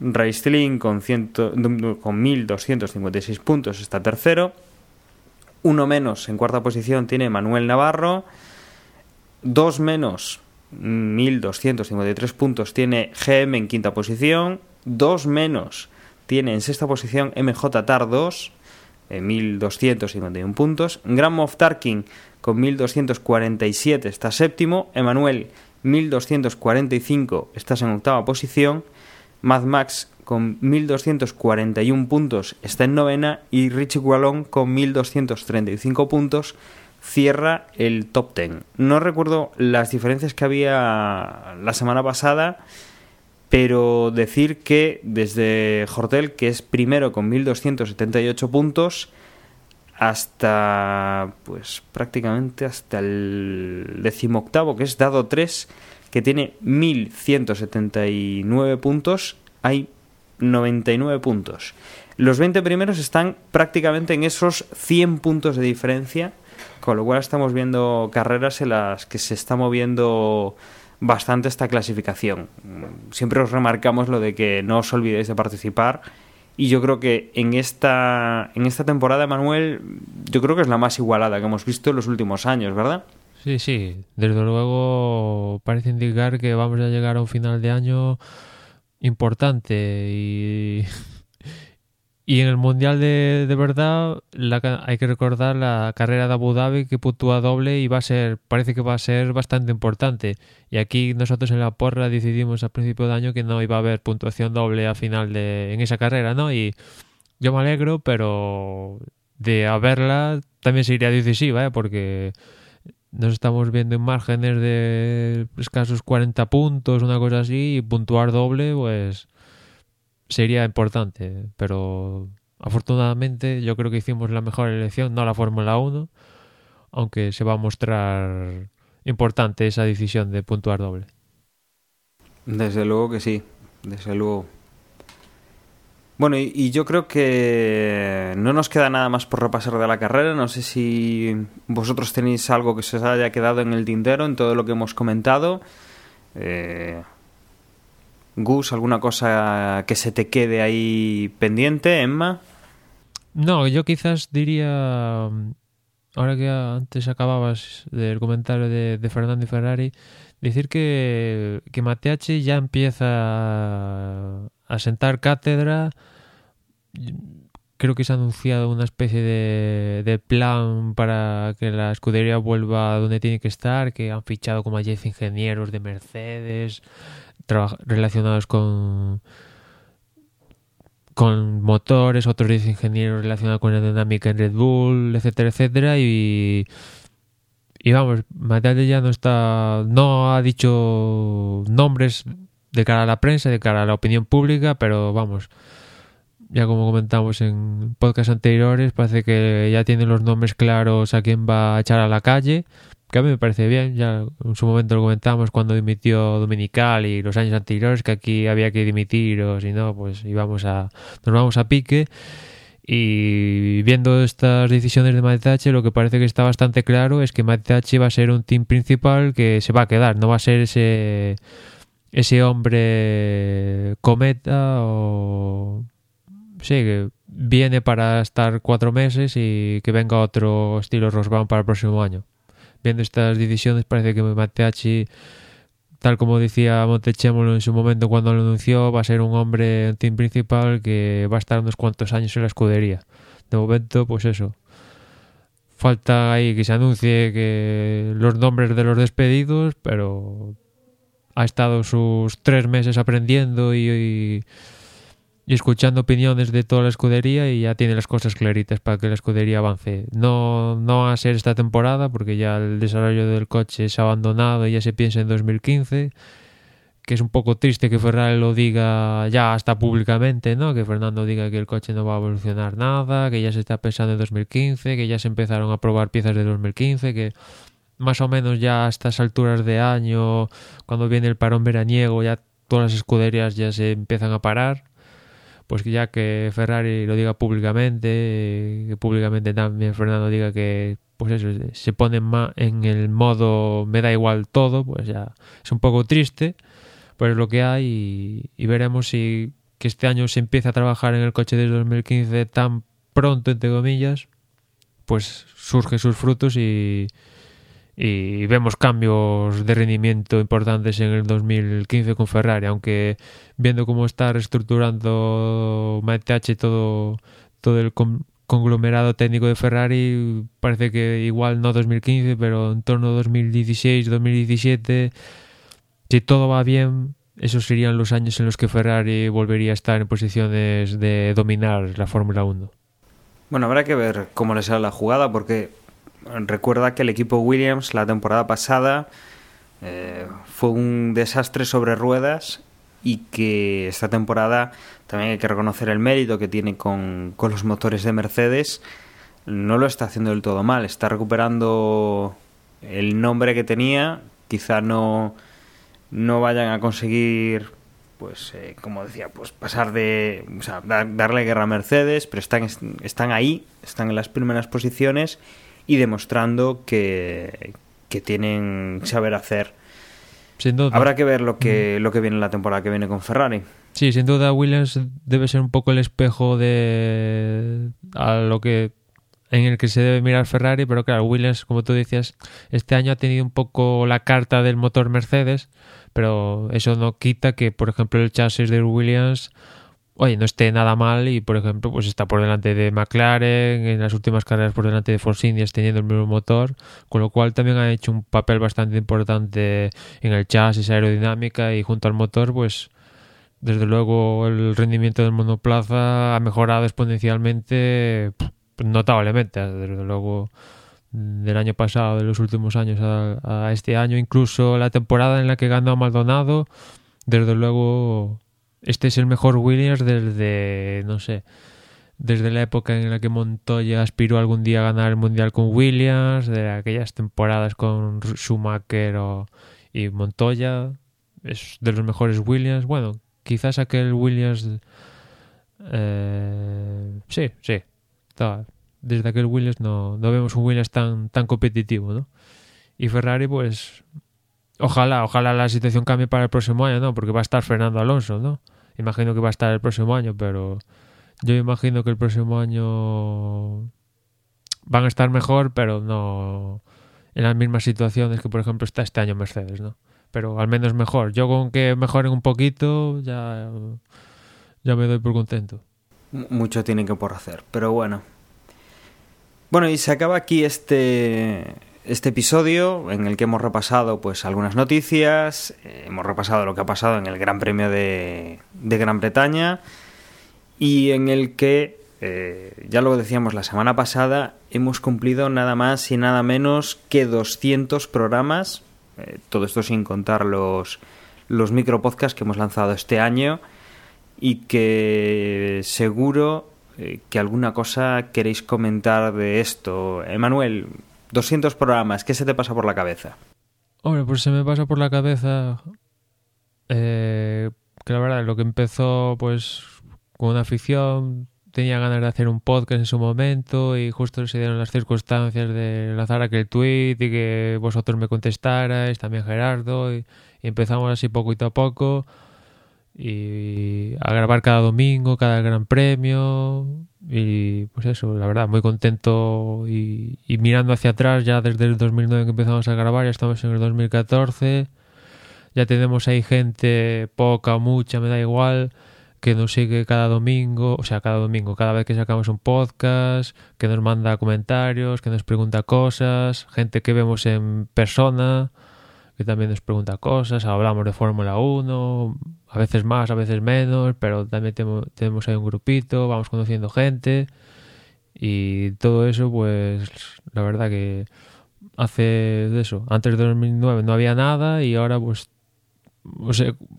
S1: Raistlin con, con 1.256 puntos está tercero. Uno menos en cuarta posición tiene Manuel Navarro. Dos menos, 1.253 puntos tiene GM en quinta posición. Dos menos tiene en sexta posición MJ Tar 2 1.251 puntos. Grand Moff Tarkin con 1.247 está séptimo. Emanuel 1.245 estás en octava posición. Mad Max con 1.241 puntos está en novena. Y Richie Wallon con 1.235 puntos cierra el top 10. No recuerdo las diferencias que había la semana pasada pero decir que desde Hortel, que es primero con 1.278 puntos, hasta pues prácticamente hasta el decimoctavo, que es dado 3, que tiene 1.179 puntos, hay 99 puntos. Los 20 primeros están prácticamente en esos 100 puntos de diferencia, con lo cual estamos viendo carreras en las que se está moviendo bastante esta clasificación. Siempre os remarcamos lo de que no os olvidéis de participar. Y yo creo que en esta, en esta temporada, Manuel, yo creo que es la más igualada que hemos visto en los últimos años, ¿verdad?
S2: Sí, sí. Desde luego parece indicar que vamos a llegar a un final de año importante y y en el Mundial de, de verdad hay que recordar la carrera de Abu Dhabi que puntúa doble y va a ser, parece que va a ser bastante importante. Y aquí nosotros en la porra decidimos al principio de año que no iba a haber puntuación doble a final de en esa carrera, ¿no? Y yo me alegro, pero de haberla también sería decisiva, ¿eh? Porque nos estamos viendo en márgenes de escasos 40 puntos, una cosa así, y puntuar doble, pues sería importante, pero afortunadamente yo creo que hicimos la mejor elección, no la Fórmula 1, aunque se va a mostrar importante esa decisión de puntuar doble.
S1: Desde luego que sí, desde luego. Bueno, y, y, yo creo que no nos queda nada más por repasar de la carrera. No sé si vosotros tenéis algo que se os haya quedado en el tintero en todo lo que hemos comentado. Eh, Gus, ¿alguna cosa que se te quede ahí pendiente, Emma?
S2: No, yo quizás diría, ahora que antes acababas del comentario de, de Fernando y Ferrari, decir que, que Mateachi ya empieza a sentar cátedra. Creo que se ha anunciado una especie de, de, plan para que la escudería vuelva a donde tiene que estar, que han fichado como a 10 ingenieros de Mercedes relacionados con con motores, otros 10 ingenieros relacionados con la dinámica en Red Bull, etcétera, etcétera, y y vamos, Mateachi ya no está no ha dicho nombres de cara a la prensa, de cara a la opinión pública, pero vamos, ya como comentamos en podcasts anteriores, parece que ya tienen los nombres claros a quién va a echar a la calle, que a mí me parece bien, ya en su momento lo comentamos cuando dimitió Dominical y los años anteriores, que aquí había que dimitir o si no, pues íbamos a, nos vamos a pique. Y viendo estas decisiones de Mateachi, lo que parece que está bastante claro es que Mateachi va a ser un team principal que se va a quedar, no va a ser ese ese hombre cometa o sí que viene para estar cuatro meses y que venga otro estilo Rosban para el próximo año viendo estas decisiones parece que Mateachi tal como decía Montechémolo en su momento cuando lo anunció va a ser un hombre un team principal que va a estar unos cuantos años en la escudería. De momento pues eso. Falta ahí que se anuncie que los nombres de los despedidos pero ha estado sus tres meses aprendiendo y, y, escuchando opiniones de toda la escudería y ya tiene las cosas claritas para que la escudería avance. No, no a ser esta temporada porque ya el desarrollo del coche ha abandonado y ya se piensa en 2015 que es un poco triste que Ferrari lo diga ya hasta públicamente, ¿no? Que Fernando diga que el coche no va a evolucionar nada, que ya se está pensando en 2015, que ya se empezaron a probar piezas de 2015, que más o menos ya a estas alturas de año, cuando viene el parón veraniego, ya todas las escuderías ya se empiezan a parar. Pues ya que Ferrari lo diga públicamente, que públicamente también Fernando diga que pues eso, se pone en el modo me da igual todo, pues ya es un poco triste, pero es lo que hay y, veremos si que este año se empieza a trabajar en el coche de 2015 tan pronto, entre comillas, pues surge sus frutos y, y vemos cambios de rendimiento importantes en el 2015 con Ferrari, aunque viendo cómo está reestructurando MTH todo, todo el conglomerado técnico de Ferrari, parece que igual no 2015, pero en torno a 2016, 2017, si todo va bien, esos serían los años en los que Ferrari volvería a estar en posiciones de dominar la Fórmula 1.
S1: Bueno, habrá que ver cómo le sale la jugada, porque recuerda que el equipo Williams la temporada pasada eh, fue un desastre sobre ruedas y que esta temporada también hay que reconocer el mérito que tiene con, con los motores de Mercedes. No lo está haciendo del todo mal, está recuperando el nombre que tenía. Quizá no, no vayan a conseguir pues eh, como decía, pues pasar de, o sea, darle guerra a Mercedes, pero están, están ahí, están en las primeras posiciones y demostrando que, que tienen saber hacer.
S2: Sin duda.
S1: Habrá que ver lo que, lo que viene la temporada que viene con Ferrari.
S2: Sí, sin duda Williams debe ser un poco el espejo de a lo que en el que se debe mirar Ferrari, pero claro, Williams, como tú decías, este año ha tenido un poco la carta del motor Mercedes, pero eso no quita que, por ejemplo, el chasis de Williams oye, no esté nada mal y, por ejemplo, pues está por delante de McLaren, en las últimas carreras por delante de Force Indias teniendo el mismo motor, con lo cual también ha hecho un papel bastante importante en el chasis, aerodinámica y junto al motor, pues desde luego el rendimiento del monoplaza ha mejorado exponencialmente, notablemente, desde luego del año pasado, de los últimos años a, este año, incluso la temporada en la que ganó Maldonado, desde luego este es el mejor Williams desde, no sé, desde la época en la que Montoya aspiró algún día a ganar el Mundial con Williams, de aquellas temporadas con Schumacher y Montoya, es de los mejores Williams. Bueno, quizás aquel Williams Eh, sí, sí. Desde aquel Williams no, no vemos un Williams tan, tan competitivo, ¿no? Y Ferrari, pues, ojalá, ojalá la situación cambie para el próximo año, ¿no? Porque va a estar Fernando Alonso, ¿no? Imagino que va a estar el próximo año, pero yo imagino que el próximo año van a estar mejor, pero no en las mismas situaciones que, por ejemplo, está este año Mercedes, ¿no? Pero al menos mejor. Yo con que mejoren un poquito ya, ya me doy por contento.
S1: Mucho tienen que por hacer, pero bueno. Bueno, y se acaba aquí este, este episodio en el que hemos repasado pues algunas noticias, eh, hemos repasado lo que ha pasado en el Gran Premio de, de Gran Bretaña y en el que, eh, ya lo decíamos la semana pasada, hemos cumplido nada más y nada menos que 200 programas, eh, todo esto sin contar los, los micropodcasts que hemos lanzado este año y que seguro que alguna cosa queréis comentar de esto. Emanuel, 200 programas, ¿qué se te pasa por la cabeza?
S2: Hombre, pues se me pasa por la cabeza eh, que la verdad lo que empezó pues con una afición, tenía ganas de hacer un podcast en su momento y justo se dieron las circunstancias de lanzar aquel tweet y que vosotros me contestarais, también Gerardo, y, y empezamos así poquito a poco y a grabar cada domingo, cada gran premio y pues eso, la verdad, muy contento y, y, mirando hacia atrás ya desde el 2009 que empezamos a grabar, ya estamos en el 2014, ya tenemos ahí gente, poca o mucha, me da igual, que nos sigue cada domingo, o sea, cada domingo, cada vez que sacamos un podcast, que nos manda comentarios, que nos pregunta cosas, gente que vemos en persona, que también nos pregunta cosas, hablamos de Fórmula 1, a veces más, a veces menos, pero también tenemos, ahí un grupito, vamos conociendo gente y todo eso, pues la verdad que hace eso, antes de 2009 no había nada y ahora pues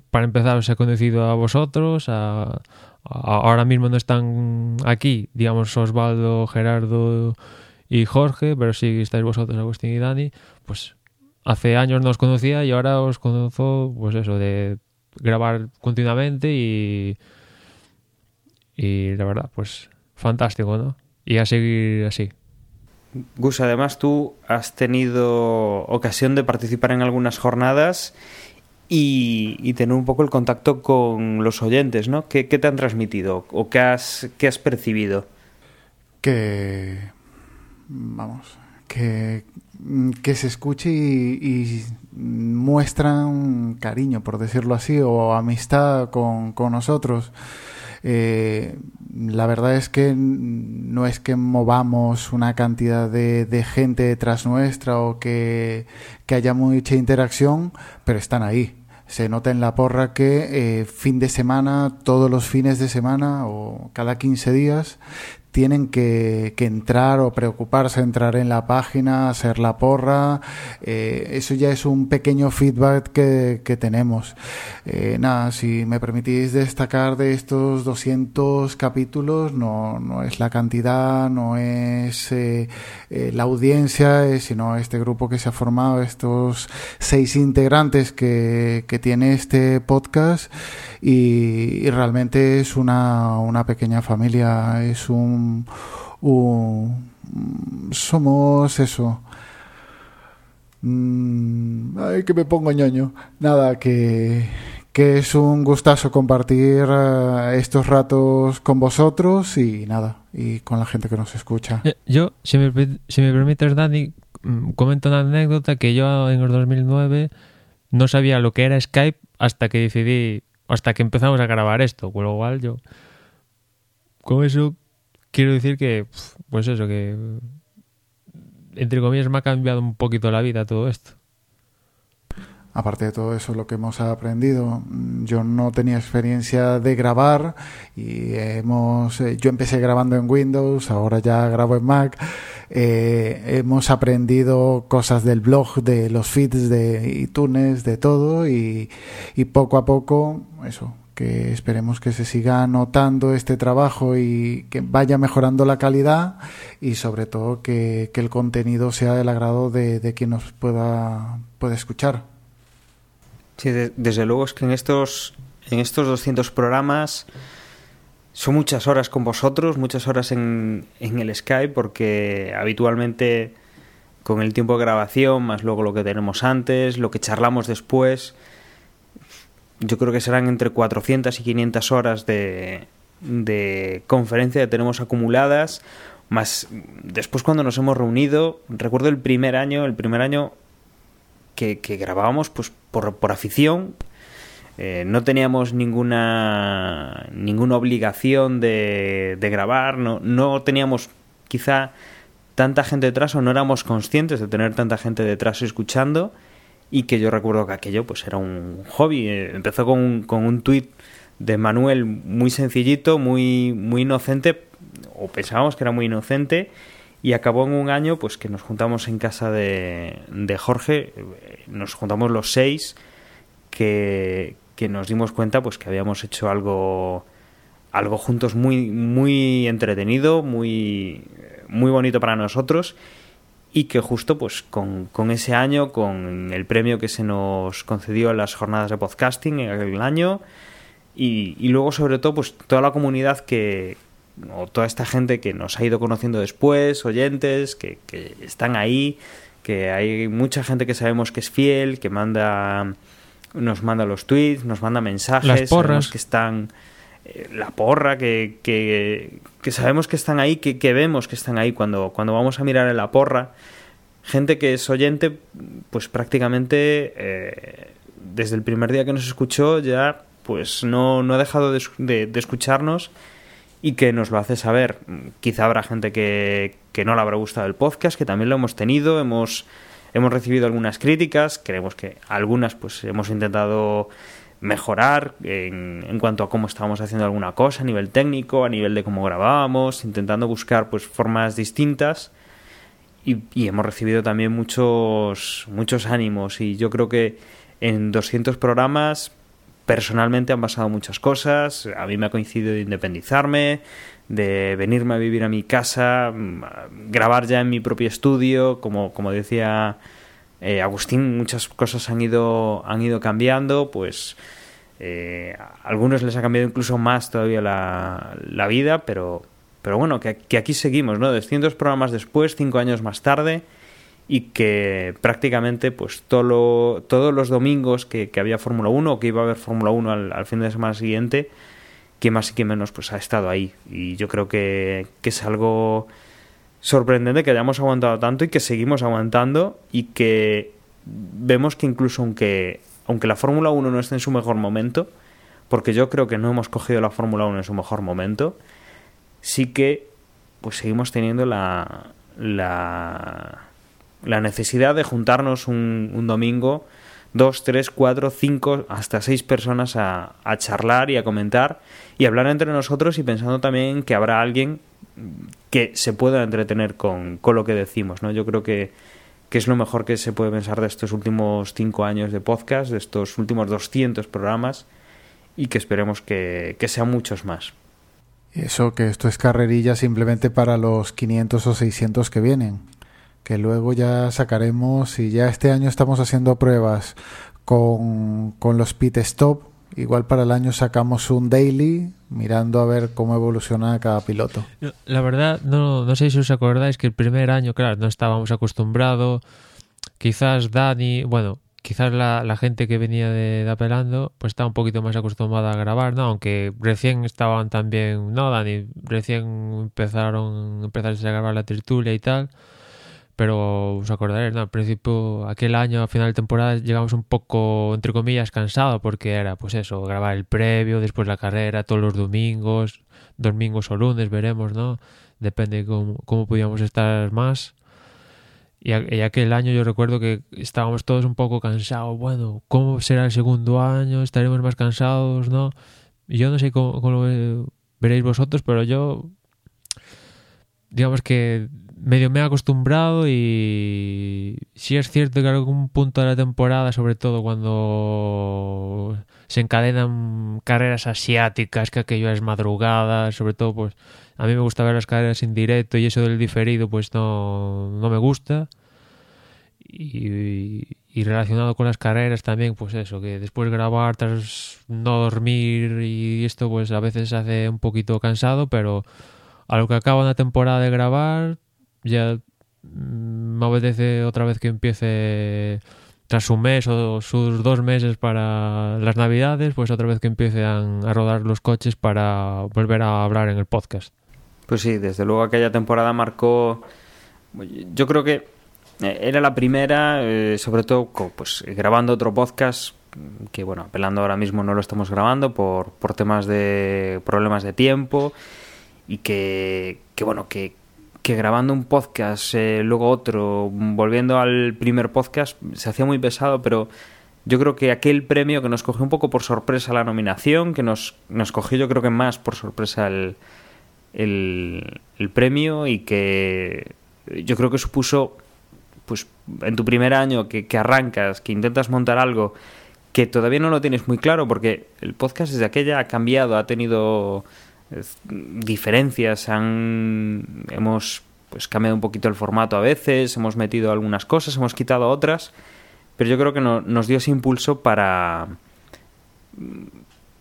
S2: para empezar os he conocido a vosotros, a, ahora mismo no están aquí, digamos Osvaldo, Gerardo y Jorge, pero sí estáis vosotros, Agustín y Dani, pues hace años no os conocía y ahora os conozco, pues eso, de grabar continuamente y, y la verdad, pues fantástico, ¿no? Y a seguir así.
S1: Gus, además tú has tenido ocasión de participar en algunas jornadas y, y, tener un poco el contacto con los oyentes, ¿no? ¿Qué, qué te han transmitido o qué has, qué has percibido?
S3: Que, vamos, que, que se escuche y, y, muestran cariño, por decirlo así, o amistad con, con nosotros. Eh, la verdad es que no es que movamos una cantidad de, de gente detrás nuestra o que, que, haya mucha interacción, pero están ahí. Se nota en la porra que eh, fin de semana, todos los fines de semana o cada 15 días tienen que, que, entrar o preocuparse, entrar en la página, hacer la porra. Eh, eso ya es un pequeño feedback que, que tenemos. Eh, nada, si me permitís destacar de estos 200 capítulos, no, no es la cantidad, no es eh, eh la audiencia, sino este grupo que se ha formado, estos seis integrantes que, que tiene este podcast. Y, y realmente es una, una pequeña familia, es un somos eso. Mm, ay, que me pongo ñoño. Nada, que, que es un gustazo compartir uh, estos ratos con vosotros y nada, y con la gente que nos escucha.
S2: Eh, yo, si me, si me permites, Dani, mm, comento una anécdota que yo en el 2009 no sabía lo que era Skype hasta que decidí, hasta que empezamos a grabar esto, con lo cual yo, con eso quiero decir que, pues eso, que entre comillas me ha cambiado un poquito la vida todo esto.
S3: Aparte de todo eso, lo que hemos aprendido, yo no tenía experiencia de grabar y hemos, eh, yo empecé grabando en Windows, ahora ya grabo en Mac. Eh, hemos aprendido cosas del blog, de los feeds de iTunes, de todo y, y poco a poco, eso, que esperemos que se siga notando este trabajo y que vaya mejorando la calidad y sobre todo que, que el contenido sea del agrado de, de quien nos pueda, pueda escuchar.
S1: Sí, de, desde luego es que en estos, en estos 200 programas son muchas horas con vosotros, muchas horas en, en el Skype, porque habitualmente con el tiempo de grabación, más luego lo que tenemos antes, lo que charlamos después, yo creo que serán entre 400 y 500 horas de, de conferencia que tenemos acumuladas, más después cuando nos hemos reunido, recuerdo el primer año, el primer año que, grabábamos pues por, por afición, eh, no teníamos ninguna ninguna obligación de, de grabar, no, no teníamos quizá tanta gente detrás o no éramos conscientes de tener tanta gente detrás escuchando y que yo recuerdo que aquello pues era un hobby. Eh, empezó con un, con un tuit de Manuel muy sencillito, muy, muy inocente, o pensábamos que era muy inocente, y acabó en un año pues que nos juntamos en casa de, de Jorge, eh, nos juntamos los seis, que, que nos dimos cuenta pues que habíamos hecho algo algo juntos muy muy entretenido, muy muy bonito para nosotros y que justo pues con, con, ese año, con el premio que se nos concedió en las jornadas de podcasting en aquel año y, y, luego sobre todo pues toda la comunidad que o toda esta gente que nos ha ido conociendo después, oyentes, que, que están ahí, que hay mucha gente que sabemos que es fiel, que manda nos manda los tweets, nos manda mensajes,
S2: Las porras.
S1: que están la porra, que, que, sabemos que están ahí, que, que, vemos que están ahí cuando, cuando vamos a mirar en la porra. Gente que es oyente, pues prácticamente eh, desde el primer día que nos escuchó ya pues no, no ha dejado de, de, de, escucharnos y que nos lo hace saber. Quizá habrá gente que, que no le habrá gustado el podcast, que también lo hemos tenido, hemos, hemos recibido algunas críticas, creemos que algunas pues hemos intentado mejorar en, en, cuanto a cómo estábamos haciendo alguna cosa a nivel técnico, a nivel de cómo grabábamos, intentando buscar pues formas distintas. Y, y, hemos recibido también muchos muchos ánimos. Y yo creo que en 200 programas personalmente han pasado muchas cosas, a mí me ha coincidido de independizarme, de venirme a vivir a mi casa, grabar ya en mi propio estudio, como, como decía eh, Agustín, muchas cosas han ido, han ido cambiando, pues eh, a algunos les ha cambiado incluso más todavía la, la vida, pero, pero bueno, que, aquí seguimos, ¿no? 200 programas después, cinco años más tarde, y que prácticamente pues todo lo, todos los domingos que, que había Fórmula 1 o que iba a haber Fórmula 1 al, al, fin de semana siguiente, que más y que menos pues ha estado ahí. Y yo creo que, que es algo sorprendente que hayamos aguantado tanto y que seguimos aguantando y que vemos que incluso aunque, aunque la Fórmula 1 no esté en su mejor momento, porque yo creo que no hemos cogido la Fórmula 1 en su mejor momento, sí que pues seguimos teniendo la, la, la necesidad de juntarnos un, un, domingo, dos, tres, cuatro, cinco, hasta seis personas a, a charlar y a comentar y hablar entre nosotros y pensando también que habrá alguien que se pueda entretener con, con lo que decimos, ¿no? Yo creo que, que, es lo mejor que se puede pensar de estos últimos cinco años de podcast, de estos últimos 200 programas y que esperemos que, que sean muchos más.
S3: Eso, que esto es carrerilla simplemente para los 500 o 600 que vienen, que luego ya sacaremos y ya este año estamos haciendo pruebas con, con los pit stop, igual para el año sacamos un daily mirando a ver cómo evoluciona cada piloto.
S2: La verdad, no, no sé si os acordáis que el primer año, claro, no estábamos acostumbrados. Quizás Dani, bueno, quizás la, la gente que venía de, de, apelando, pues está un poquito más acostumbrada a grabar, ¿no? Aunque recién estaban también, no, Dani, recién empezaron, empezaron a grabar la tertulia y tal pero os acordaréis, ¿no? Al principio, aquel año, a final de temporada, llegamos un poco, entre comillas, cansados porque era, pues eso, grabar el previo, después la carrera, todos los domingos, domingos o lunes, veremos, ¿no? Depende cómo, cómo podíamos estar más. Y, y, aquel año yo recuerdo que estábamos todos un poco cansados. Bueno, ¿cómo será el segundo año? ¿Estaremos más cansados, no? Y yo no sé cómo, cómo lo veréis vosotros, pero yo... Digamos que medio me he acostumbrado y sí es cierto que en algún punto de la temporada, sobre todo cuando se encadenan carreras asiáticas, que aquello es madrugada, sobre todo pues a mí me gusta ver las carreras en directo y eso del diferido pues no, no me gusta. Y, y relacionado con las carreras también, pues eso, que después grabar tras no dormir y esto pues a veces hace un poquito cansado, pero a lo que acaba una temporada de grabar ya mm, me obedece otra vez que empiece tras un mes o sus dos meses para las navidades, pues otra vez que empiecen a rodar los coches para volver a hablar en el podcast.
S1: Pues sí, desde luego aquella temporada marcó, yo creo que eh, era la primera, eh, sobre todo pues grabando otro podcast que bueno, apelando ahora mismo no lo estamos grabando por, por temas de problemas de tiempo y que, que bueno, que, que grabando un podcast, eh, luego otro, volviendo al primer podcast, se hacía muy pesado, pero yo creo que aquel premio que nos cogió un poco por sorpresa la nominación, que nos, nos cogió yo creo que más por sorpresa el, el, el premio y que yo creo que supuso pues en tu primer año que, que, arrancas, que intentas montar algo que todavía no lo tienes muy claro, porque el podcast desde aquella ha cambiado, ha tenido diferencias, han, hemos pues cambiado un poquito el formato a veces, hemos metido algunas cosas, hemos quitado otras, pero yo creo que no, nos dio ese impulso para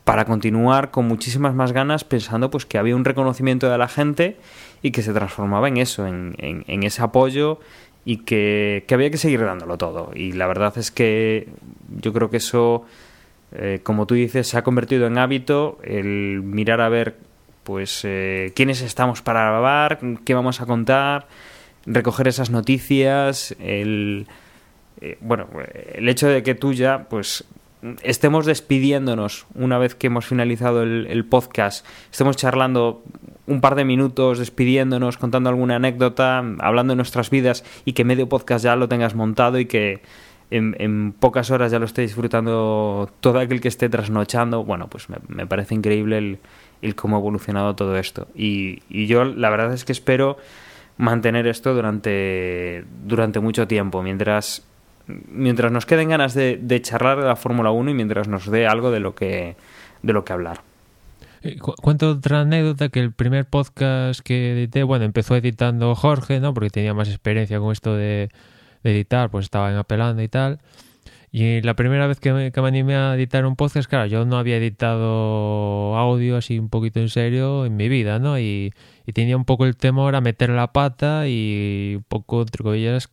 S1: para continuar con muchísimas más ganas pensando pues que había un reconocimiento de la gente y que se transformaba en eso, en, ese apoyo y que, que, había que seguir dándolo todo. Y la verdad es que yo creo que eso, eh, como tú dices, se ha convertido en hábito el mirar a ver pues eh, quiénes estamos para grabar, qué vamos a contar, recoger esas noticias, el eh, bueno, el hecho de que tú ya pues estemos despidiéndonos una vez que hemos finalizado el, el, podcast, estemos charlando un par de minutos, despidiéndonos, contando alguna anécdota, hablando de nuestras vidas y que medio podcast ya lo tengas montado y que en, en pocas horas ya lo esté disfrutando todo aquel que esté trasnochando, bueno, pues me, me parece increíble el, el, cómo ha evolucionado todo esto. Y, y yo la verdad es que espero mantener esto durante, durante mucho tiempo, mientras mientras nos queden ganas de, charlar de la Fórmula 1 y mientras nos dé algo de lo que, de lo que hablar.
S2: Cuento otra anécdota que el primer podcast que edité, bueno, empezó editando Jorge, ¿no? Porque tenía más experiencia con esto de, de editar, pues estaba en apelando y tal. Y la primera vez que me, animé a editar un podcast, claro, yo no había editado audio así un poquito en serio en mi vida, ¿no? Y, y tenía un poco el temor a meter la pata y un poco, entre comillas,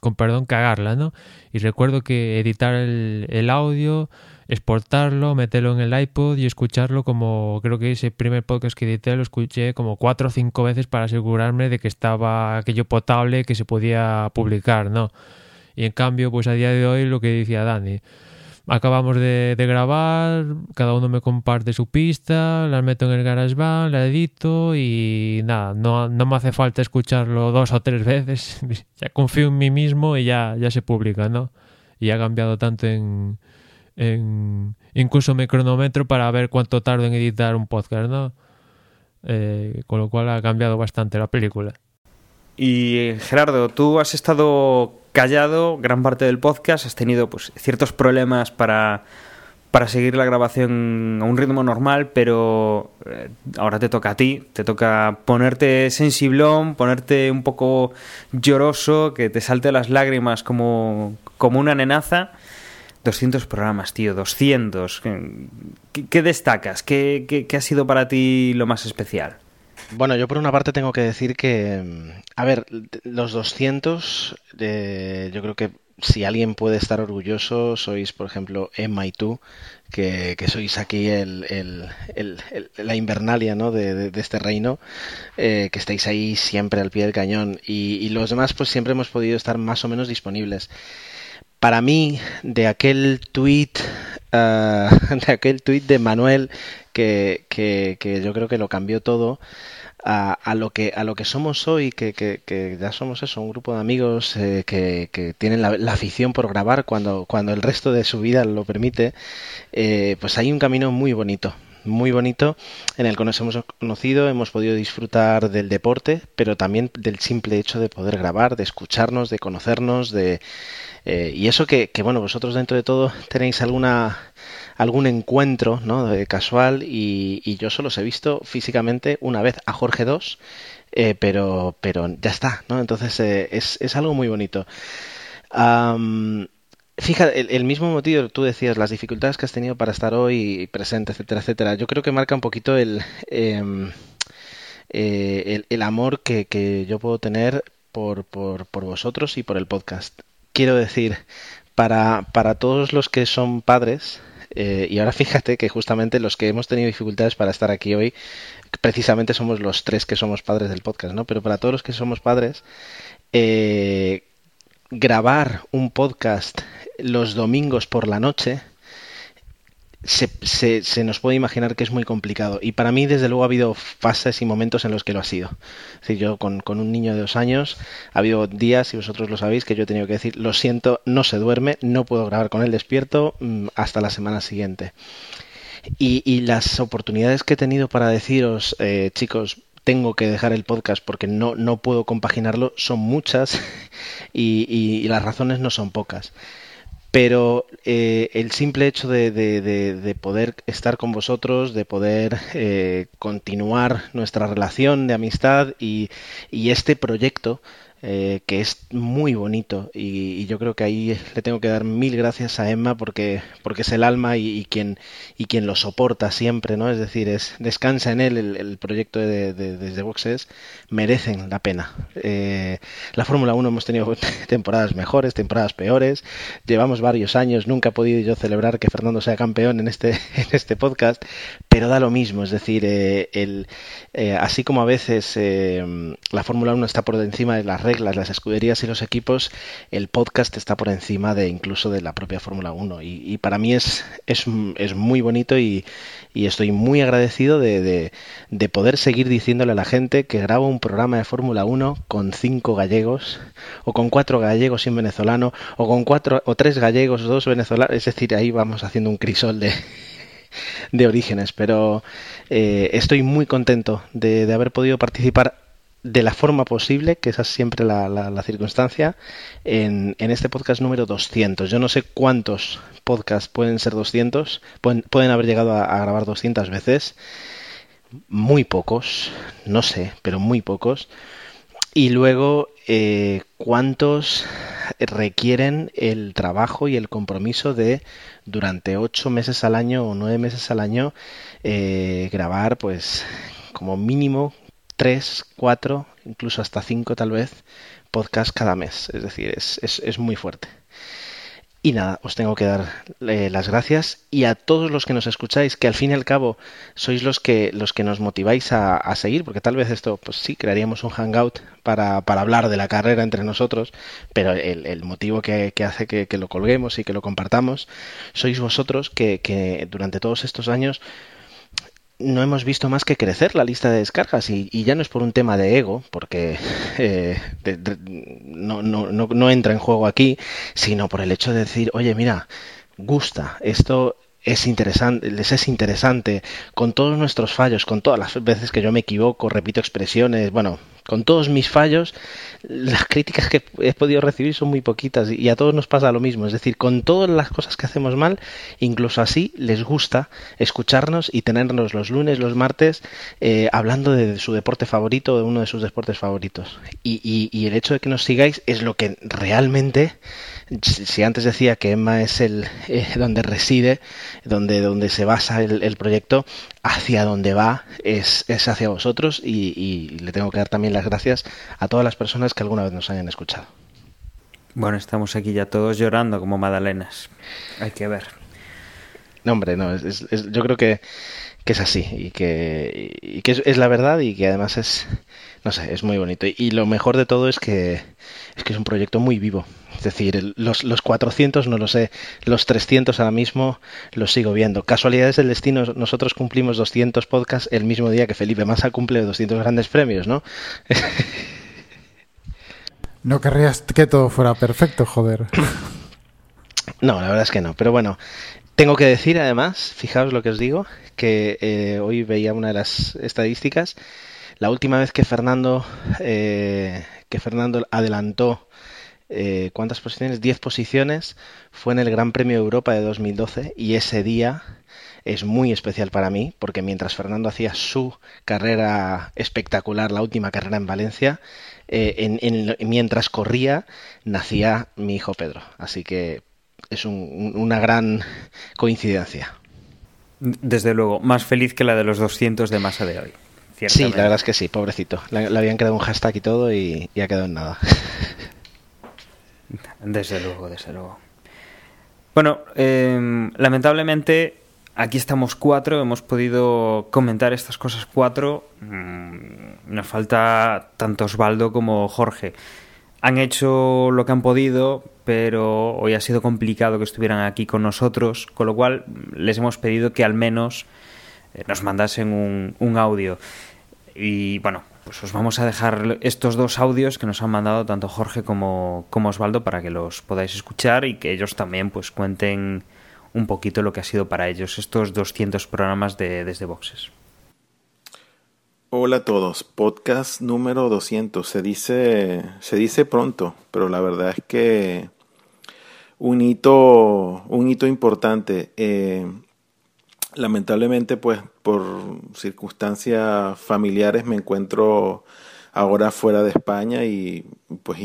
S2: con perdón, cagarla, ¿no? Y recuerdo que editar el, el, audio, exportarlo, meterlo en el iPod y escucharlo como, creo que ese primer podcast que edité lo escuché como cuatro o cinco veces para asegurarme de que estaba aquello potable, que se podía publicar, ¿no? Y en cambio, pues a día de hoy lo que decía Dani, acabamos de, grabar, cada uno me comparte su pista, la meto en el GarageBand, la edito y nada, no, no me hace falta escucharlo dos o tres veces, ya confío en mí mismo y ya, ya se publica, ¿no? Y ha cambiado tanto en, incluso me cronometro para ver cuánto tardo en editar un podcast, ¿no? Eh, con lo cual ha cambiado bastante la película.
S1: Y Gerardo, tú has estado callado gran parte del podcast, has tenido pues ciertos problemas para, para seguir la grabación a un ritmo normal, pero eh, ahora te toca a ti, te toca ponerte sensiblón, ponerte un poco lloroso, que te salte las lágrimas como, como una nenaza. 200 programas, tío, 200. ¿Qué, destacas? ¿Qué, ¿Qué, qué ha sido para ti lo más especial?
S4: Bueno, yo por una parte tengo que decir que, a ver, los 200, eh, yo creo que si alguien puede estar orgulloso, sois, por ejemplo, Emma y tú, que, que sois aquí el, la invernalia ¿no? de, este reino, eh, que estáis ahí siempre al pie del cañón. Y, y, los demás, pues siempre hemos podido estar más o menos disponibles. Para mí, de aquel tweet, uh, de aquel tweet de Manuel, que, que, que yo creo que lo cambió todo, a, a, lo que a lo que somos hoy, que, que, ya somos eso, un grupo de amigos eh, que, que, tienen la, la, afición por grabar cuando, cuando el resto de su vida lo permite, eh, pues hay un camino muy bonito, muy bonito en el que nos hemos conocido, hemos podido disfrutar del deporte, pero también del simple hecho de poder grabar, de escucharnos, de conocernos, de eh, y eso que, que, bueno, vosotros dentro de todo tenéis alguna algún encuentro ¿no? casual y, y, yo solo os he visto físicamente una vez a Jorge II, eh, pero, pero ya está, ¿no? Entonces eh, es, es, algo muy bonito. Um, Fíjate, el, mismo motivo, tú decías, las dificultades que has tenido para estar hoy presente, etcétera, etcétera. Yo creo que marca un poquito el, eh, eh, el, el, amor que, que, yo puedo tener por, por, por, vosotros y por el podcast. Quiero decir, para, para todos los que son padres, eh, y ahora fíjate que justamente los que hemos tenido dificultades para estar aquí hoy, precisamente somos los tres que somos padres del podcast, ¿no? Pero para todos los que somos padres, eh, grabar un podcast los domingos por la noche, se, se, nos puede imaginar que es muy complicado. Y para mí, desde luego, ha habido fases y momentos en los que lo ha sido. Yo con, con, un niño de dos años, ha habido días, y vosotros lo sabéis, que yo he tenido que decir, lo siento, no se duerme, no puedo grabar con él despierto mmm, hasta la semana siguiente. Y, y, las oportunidades que he tenido para deciros, eh, chicos, tengo que dejar el podcast porque no, no puedo compaginarlo son muchas y, y las razones no son pocas pero eh, el simple hecho de, de, de, de, poder estar con vosotros, de poder eh, continuar nuestra relación de amistad y este proyecto, eh, que es muy bonito y, yo creo que ahí le tengo que dar mil gracias a Emma porque, porque es el alma y, quien, y quien lo soporta siempre, ¿no? Es decir, es, descansa en él el, proyecto de, de, Boxes, merecen la pena. Eh, la Fórmula 1 hemos tenido temporadas mejores, temporadas peores, llevamos varios años, nunca he podido yo celebrar que Fernando sea campeón en este, en este podcast, pero da lo mismo, es decir, eh, el, así como a veces la Fórmula 1 está por encima de las reglas, las escuderías y los equipos, el podcast está por encima de incluso de la propia Fórmula 1. Y, para mí es, es, es muy bonito y, y, estoy muy agradecido de, de, de, poder seguir diciéndole a la gente que grabo un programa de Fórmula 1 con cinco gallegos, o con cuatro gallegos y un venezolano, o con cuatro o tres gallegos, dos venezolanos. Es decir, ahí vamos haciendo un crisol de, de orígenes, pero eh, estoy muy contento de, de, haber podido participar de la forma posible, que esa es siempre la, la, la circunstancia, en, en, este podcast número 200. Yo no sé cuántos podcasts pueden ser 200, pueden, pueden haber llegado a, grabar 200 veces, muy pocos, no sé, pero muy pocos. Y luego, eh, cuántos requieren el trabajo y el compromiso de durante ocho meses al año o nueve meses al año eh, grabar, pues como mínimo tres, cuatro, incluso hasta cinco tal vez, podcasts cada mes. Es decir, es, es, es muy fuerte. Y nada, os tengo que dar eh, las gracias y a todos los que nos escucháis, que al fin y al cabo sois los que los que nos motiváis a, a seguir, porque tal vez esto, pues sí, crearíamos un hangout para, para hablar de la carrera entre nosotros, pero el, el motivo que, que hace que, que, lo colguemos y que lo compartamos sois vosotros que, que durante todos estos años no hemos visto más que crecer la lista de descargas y, y ya no es por un tema de ego, porque eh, no, no, no, no entra en juego aquí, sino por el hecho de decir, oye, mira, gusta, esto es interesante, les es interesante, con todos nuestros fallos, con todas las veces que yo me equivoco, repito expresiones, bueno, con todos mis fallos, las críticas que he podido recibir son muy poquitas y a todos nos pasa lo mismo. Es decir, con todas las cosas que hacemos mal, incluso así les gusta escucharnos y tenernos los lunes, los martes, eh, hablando de su deporte favorito, de uno de sus deportes favoritos. Y, y, y el hecho de que nos sigáis es lo que realmente si antes decía que Emma es el eh, donde reside, donde, donde se basa el, el proyecto, hacia donde va es, es hacia vosotros y, y, le tengo que dar también las gracias a todas las personas que alguna vez nos hayan escuchado.
S1: Bueno, estamos aquí ya todos llorando como magdalenas. Hay que ver.
S4: No, hombre, no, es, es, yo creo que, que, es así y que, y que es, es, la verdad y que además es, no sé, es muy bonito. Y, y lo mejor de todo es que, es que es un proyecto muy vivo. Es decir, los, los 400 no lo sé, los 300 ahora mismo los sigo viendo. Casualidades del destino, nosotros cumplimos 200 podcasts el mismo día que Felipe Massa cumple 200 grandes premios, ¿no?
S3: no querrías que todo fuera perfecto, joder.
S4: No, la verdad es que no, pero bueno, tengo que decir además, fijaos lo que os digo, que eh, hoy veía una de las estadísticas, la última vez que Fernando, eh, que Fernando adelantó eh, ¿cuántas posiciones? 10 posiciones. Fue en el Gran Premio de Europa de 2012 y ese día es muy especial para mí porque mientras Fernando hacía su carrera espectacular, la última carrera en Valencia, eh, en, en, mientras corría nacía mi hijo Pedro. Así que es una gran coincidencia.
S1: Desde luego, más feliz que la de los 200 de masa de hoy.
S4: Sí, la verdad es que sí, pobrecito. Le, habían quedado un hashtag y todo y, ha quedado en nada.
S1: Desde luego, desde luego. Bueno, em, lamentablemente aquí estamos cuatro, hemos podido comentar estas cosas cuatro. Mm, nos falta tanto Osvaldo como Jorge. Han hecho lo que han podido, pero hoy ha sido complicado que estuvieran aquí con nosotros, con lo cual les hemos pedido que al menos nos mandasen un, un audio. Y bueno, pues os vamos a dejar estos dos audios que nos han mandado tanto Jorge como, como Osvaldo para que los podáis escuchar y que ellos también pues cuenten un poquito lo que ha sido para ellos estos 200 programas de Desde Boxes.
S5: Hola a todos, podcast número 200. Se dice, se dice pronto, pero la verdad es que un hito, un hito importante. Eh, lamentablemente, pues por circunstancias familiares me encuentro ahora fuera de España y pues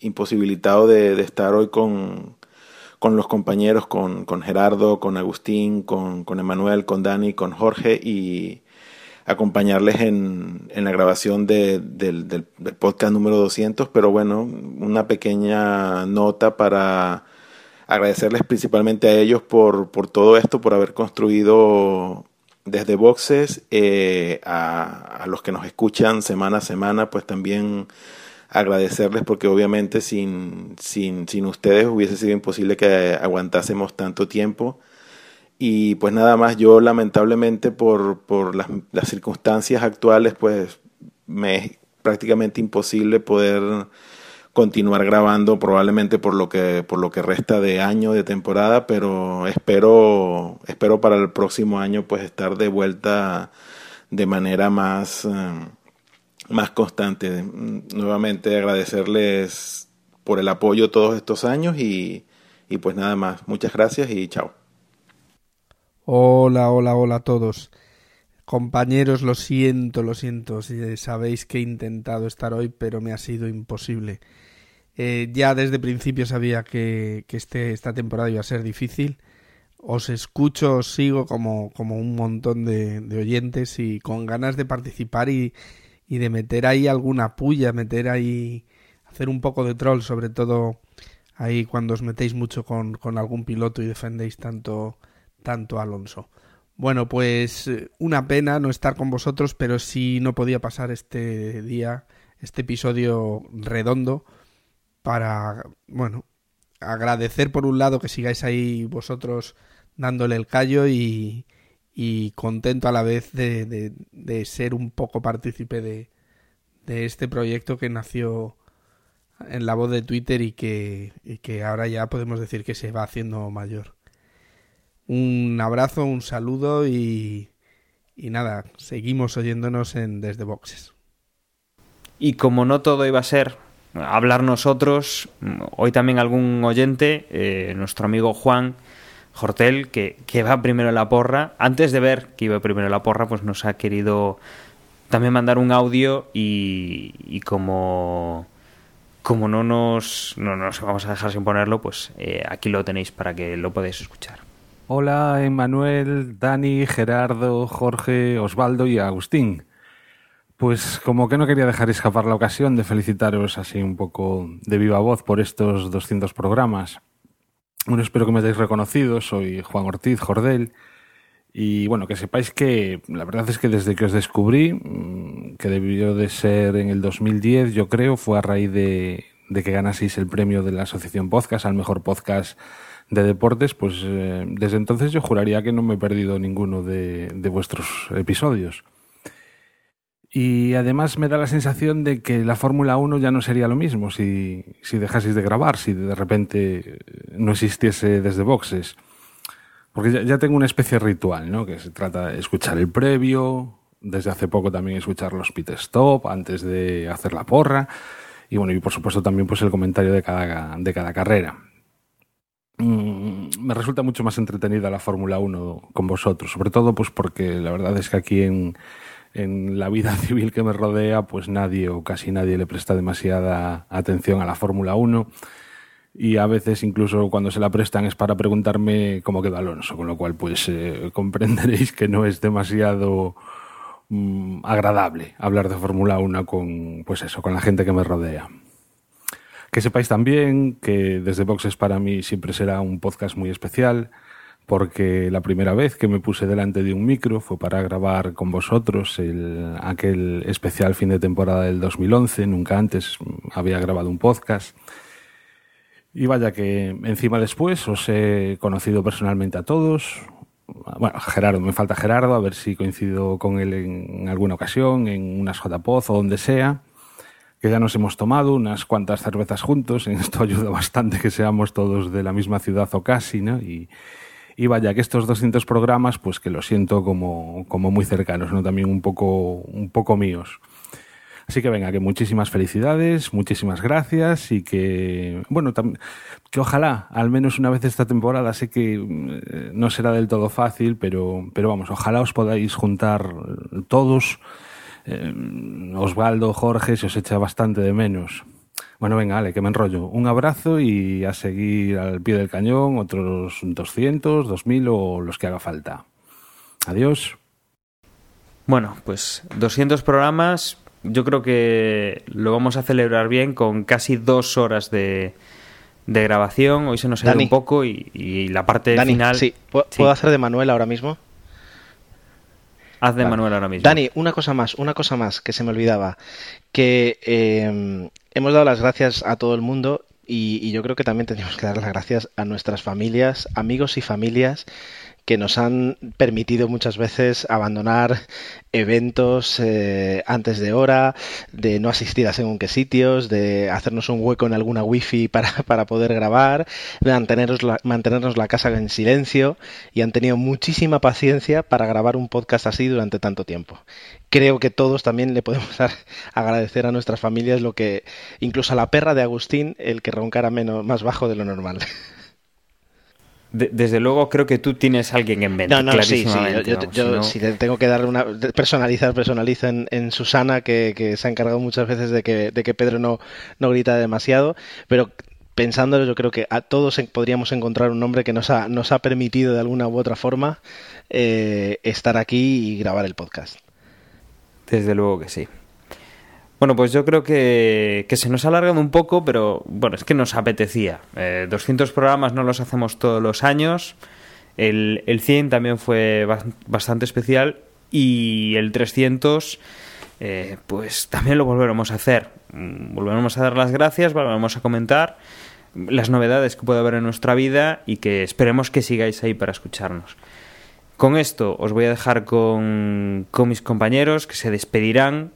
S5: imposibilitado de, estar hoy con, con los compañeros, con, con, Gerardo, con Agustín, con, con Emanuel, con Dani, con Jorge y acompañarles en, en la grabación de, del, del, podcast número 200, pero bueno, una pequeña nota para agradecerles principalmente a ellos por, por todo esto, por haber construido desde boxes, eh, a, los que nos escuchan semana a semana, pues también agradecerles porque obviamente sin, sin, sin ustedes hubiese sido imposible que aguantásemos tanto tiempo. Y pues nada más, yo lamentablemente por, por las, las circunstancias actuales, pues me es prácticamente imposible poder continuar grabando probablemente por lo que por lo que resta de año de temporada pero espero espero para el próximo año pues estar de vuelta de manera más eh, más constante nuevamente agradecerles por el apoyo todos estos años y, y pues nada más muchas gracias y chao
S6: hola hola hola a todos Compañeros, lo siento, lo siento. Sabéis que he intentado estar hoy, pero me ha sido imposible. Eh, ya desde principio sabía que, que este, esta temporada iba a ser difícil. Os escucho, os sigo como, como un montón de, oyentes y con ganas de participar y, y, de meter ahí alguna puya, meter ahí, hacer un poco de troll, sobre todo ahí cuando os metéis mucho con, con algún piloto y defendéis tanto, tanto a Alonso. Bueno, pues eh, una pena no estar con vosotros, pero sí no podía pasar este día, este episodio redondo para, bueno, agradecer por un lado que sigáis ahí vosotros dándole el callo y, contento a la vez de, de, de ser un poco partícipe de, de, este proyecto que nació en la voz de Twitter y que, y que ahora ya podemos decir que se va haciendo mayor. Un abrazo, un saludo y, y nada, seguimos oyéndonos en Desde Boxes.
S1: Y como no todo iba a ser hablar nosotros, hoy también algún oyente, eh, nuestro amigo Juan Hortel, que, que, va primero en la porra, antes de ver que iba primero en la porra, pues nos ha querido también mandar un audio y, como, como no nos, no nos vamos a dejar sin ponerlo, pues eh, aquí lo tenéis para que lo podáis escuchar.
S7: Hola, Emanuel, Dani, Gerardo, Jorge, Osvaldo y Agustín. Pues como que no quería dejar escapar la ocasión de felicitaros así un poco de viva voz por estos 200 programas. Bueno, espero que me hayáis reconocido, soy Juan Ortiz Jordel. Y bueno, que sepáis que la verdad es que desde que os descubrí, mm, que debió de ser en el 2010, yo creo, fue a raíz de, que ganaseis el premio de la Asociación Podcast al mejor podcast de deportes, pues eh, desde entonces yo juraría que no me he perdido ninguno de vuestros episodios. Y además me da la sensación de que la Fórmula 1 ya no sería lo mismo si, si dejaseis de grabar, si de repente no existiese desde boxes. Porque ya, ya, tengo una especie de ritual, ¿no? Que se trata de escuchar el previo, desde hace poco también escuchar los pit stop antes de hacer la porra. Y bueno, y por supuesto también pues el comentario de cada, de cada carrera. Mm, me resulta mucho más entretenida la Fórmula 1 con vosotros, sobre todo pues porque la verdad es que aquí en, en la vida civil que me rodea, pues nadie o casi nadie le presta demasiada atención a la Fórmula 1. y a veces incluso cuando se la prestan es para preguntarme cómo quedó Alonso, con lo cual pues eh, comprenderéis que no es demasiado mm, agradable hablar de Fórmula 1 con pues eso, con la gente que me rodea. Que sepáis también que desde Boxes para mí siempre será un podcast muy especial porque la primera vez que me puse delante de un micro fue para grabar con vosotros el, aquel especial fin de temporada del 2011, nunca antes había grabado un podcast y vaya que encima después os he conocido personalmente a todos. Bueno, Gerardo, me falta Gerardo, a ver si coincido con él en alguna ocasión, en unas JPOZ o donde sea. Que ya nos hemos tomado unas cuantas cervezas juntos. Esto ayuda bastante que seamos todos de la misma ciudad o casi, ¿no? Y, y vaya que estos 200 programas, pues que lo siento como, como muy cercanos, ¿no? También un poco, un poco míos. Así que venga, que muchísimas felicidades, muchísimas gracias y que, bueno, que ojalá, al menos una vez esta temporada, sé que eh, no será del todo fácil, pero, pero vamos, ojalá os podáis juntar todos. Eh, Osvaldo, Jorge, se os echa bastante de menos. Bueno, venga, Ale, que me enrollo. Un abrazo y a seguir al pie del cañón otros 200, 2000 o los que haga falta. Adiós.
S1: Bueno, pues 200 programas, yo creo que lo vamos a celebrar bien con casi dos horas de, de grabación. Hoy se nos ha ido un poco y, la parte final.
S4: Sí. ¿Puedo, hacer de Manuel ahora mismo?
S1: Haz de Manuel ahora mismo.
S4: Dani, una cosa más, una cosa más que se me olvidaba. Que eh, hemos dado las gracias a todo el mundo y, yo creo que también tenemos que dar las gracias a nuestras familias, amigos y familias que nos han permitido muchas veces abandonar eventos eh, antes de hora, de no asistir a según qué sitios, de hacernos un hueco en alguna wifi para, para poder grabar, de mantenernos la, mantenernos la casa en silencio y han tenido muchísima paciencia para grabar un podcast así durante tanto tiempo. Creo que todos también le podemos dar, agradecer a nuestras familias lo que, incluso a la perra de Agustín, el que roncara menos, más bajo de lo normal.
S1: desde luego creo que tú tienes a alguien en mente.
S4: No, no, sí, sí. Yo, si, tengo que darle una. Personalizar, personaliza en, Susana, que, se ha encargado muchas veces de que, de que Pedro no, no grita demasiado. Pero pensándolo, yo creo que a todos podríamos encontrar un nombre que nos ha, nos ha permitido de alguna u otra forma eh, estar aquí y grabar el podcast.
S1: Desde luego que sí. Bueno, pues yo creo que, se nos ha alargado un poco, pero bueno, es que nos apetecía. 200 eh, programas no los hacemos todos los años. El, el 100 también fue bastante especial y el 300 eh, pues también lo volveremos a hacer. Mm, volveremos a dar las gracias, volveremos a comentar las novedades que puede haber en nuestra vida y que esperemos que sigáis ahí para escucharnos. Con esto os voy a dejar con, con mis compañeros que se despedirán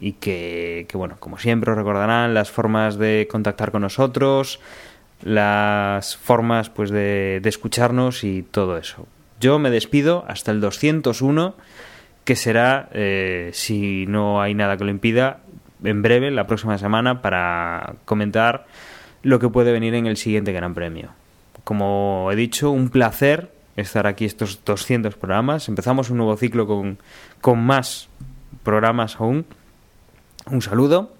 S1: y que, bueno, como siempre os recordarán las formas de contactar con nosotros, las formas pues de, escucharnos y todo eso. Yo me despido hasta el 201, que será, eh, si no hay nada que lo impida, en breve, la próxima semana, para comentar lo que puede venir en el siguiente Gran Premio. Como he dicho, un placer estar aquí estos 200 programas. Empezamos un nuevo ciclo con, con más programas aún. Un saludo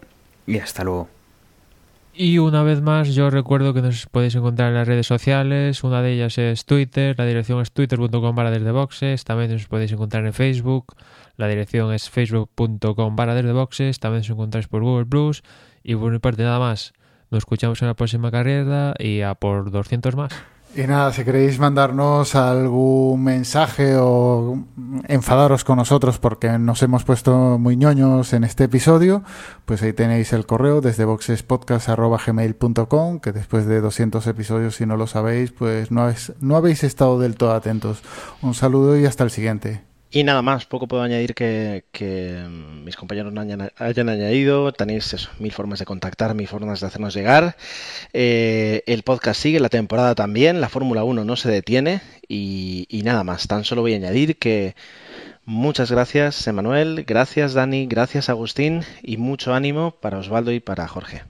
S1: y hasta luego.
S2: Y una vez más, yo recuerdo que nos podéis encontrar en las redes sociales. Una de ellas es Twitter. La dirección es twitter.com barra boxes. También nos podéis encontrar en Facebook. La dirección es facebook.com barra boxes. También os encontráis por Google Plus. Y por mi parte, nada más. Nos escuchamos en la próxima carrera y a por 200 más.
S3: Y nada, si queréis mandarnos algún mensaje o enfadaros con nosotros porque nos hemos puesto muy ñoños en este episodio, pues ahí tenéis el correo desde boxespodcast.gmail.com, que después de 200 episodios, si no lo sabéis, pues no habéis, no habéis estado del todo atentos. Un saludo y hasta el siguiente.
S4: Y nada más, poco puedo añadir que, mis compañeros hayan, hayan añadido. Tenéis eso, mil formas de contactar, mil formas de hacernos llegar. Eh, el podcast sigue, la temporada también, la Fórmula 1 no se detiene. Y, y nada más, tan solo voy a añadir que muchas gracias, Emanuel, gracias, Dani, gracias, Agustín, y mucho ánimo para Osvaldo y para Jorge.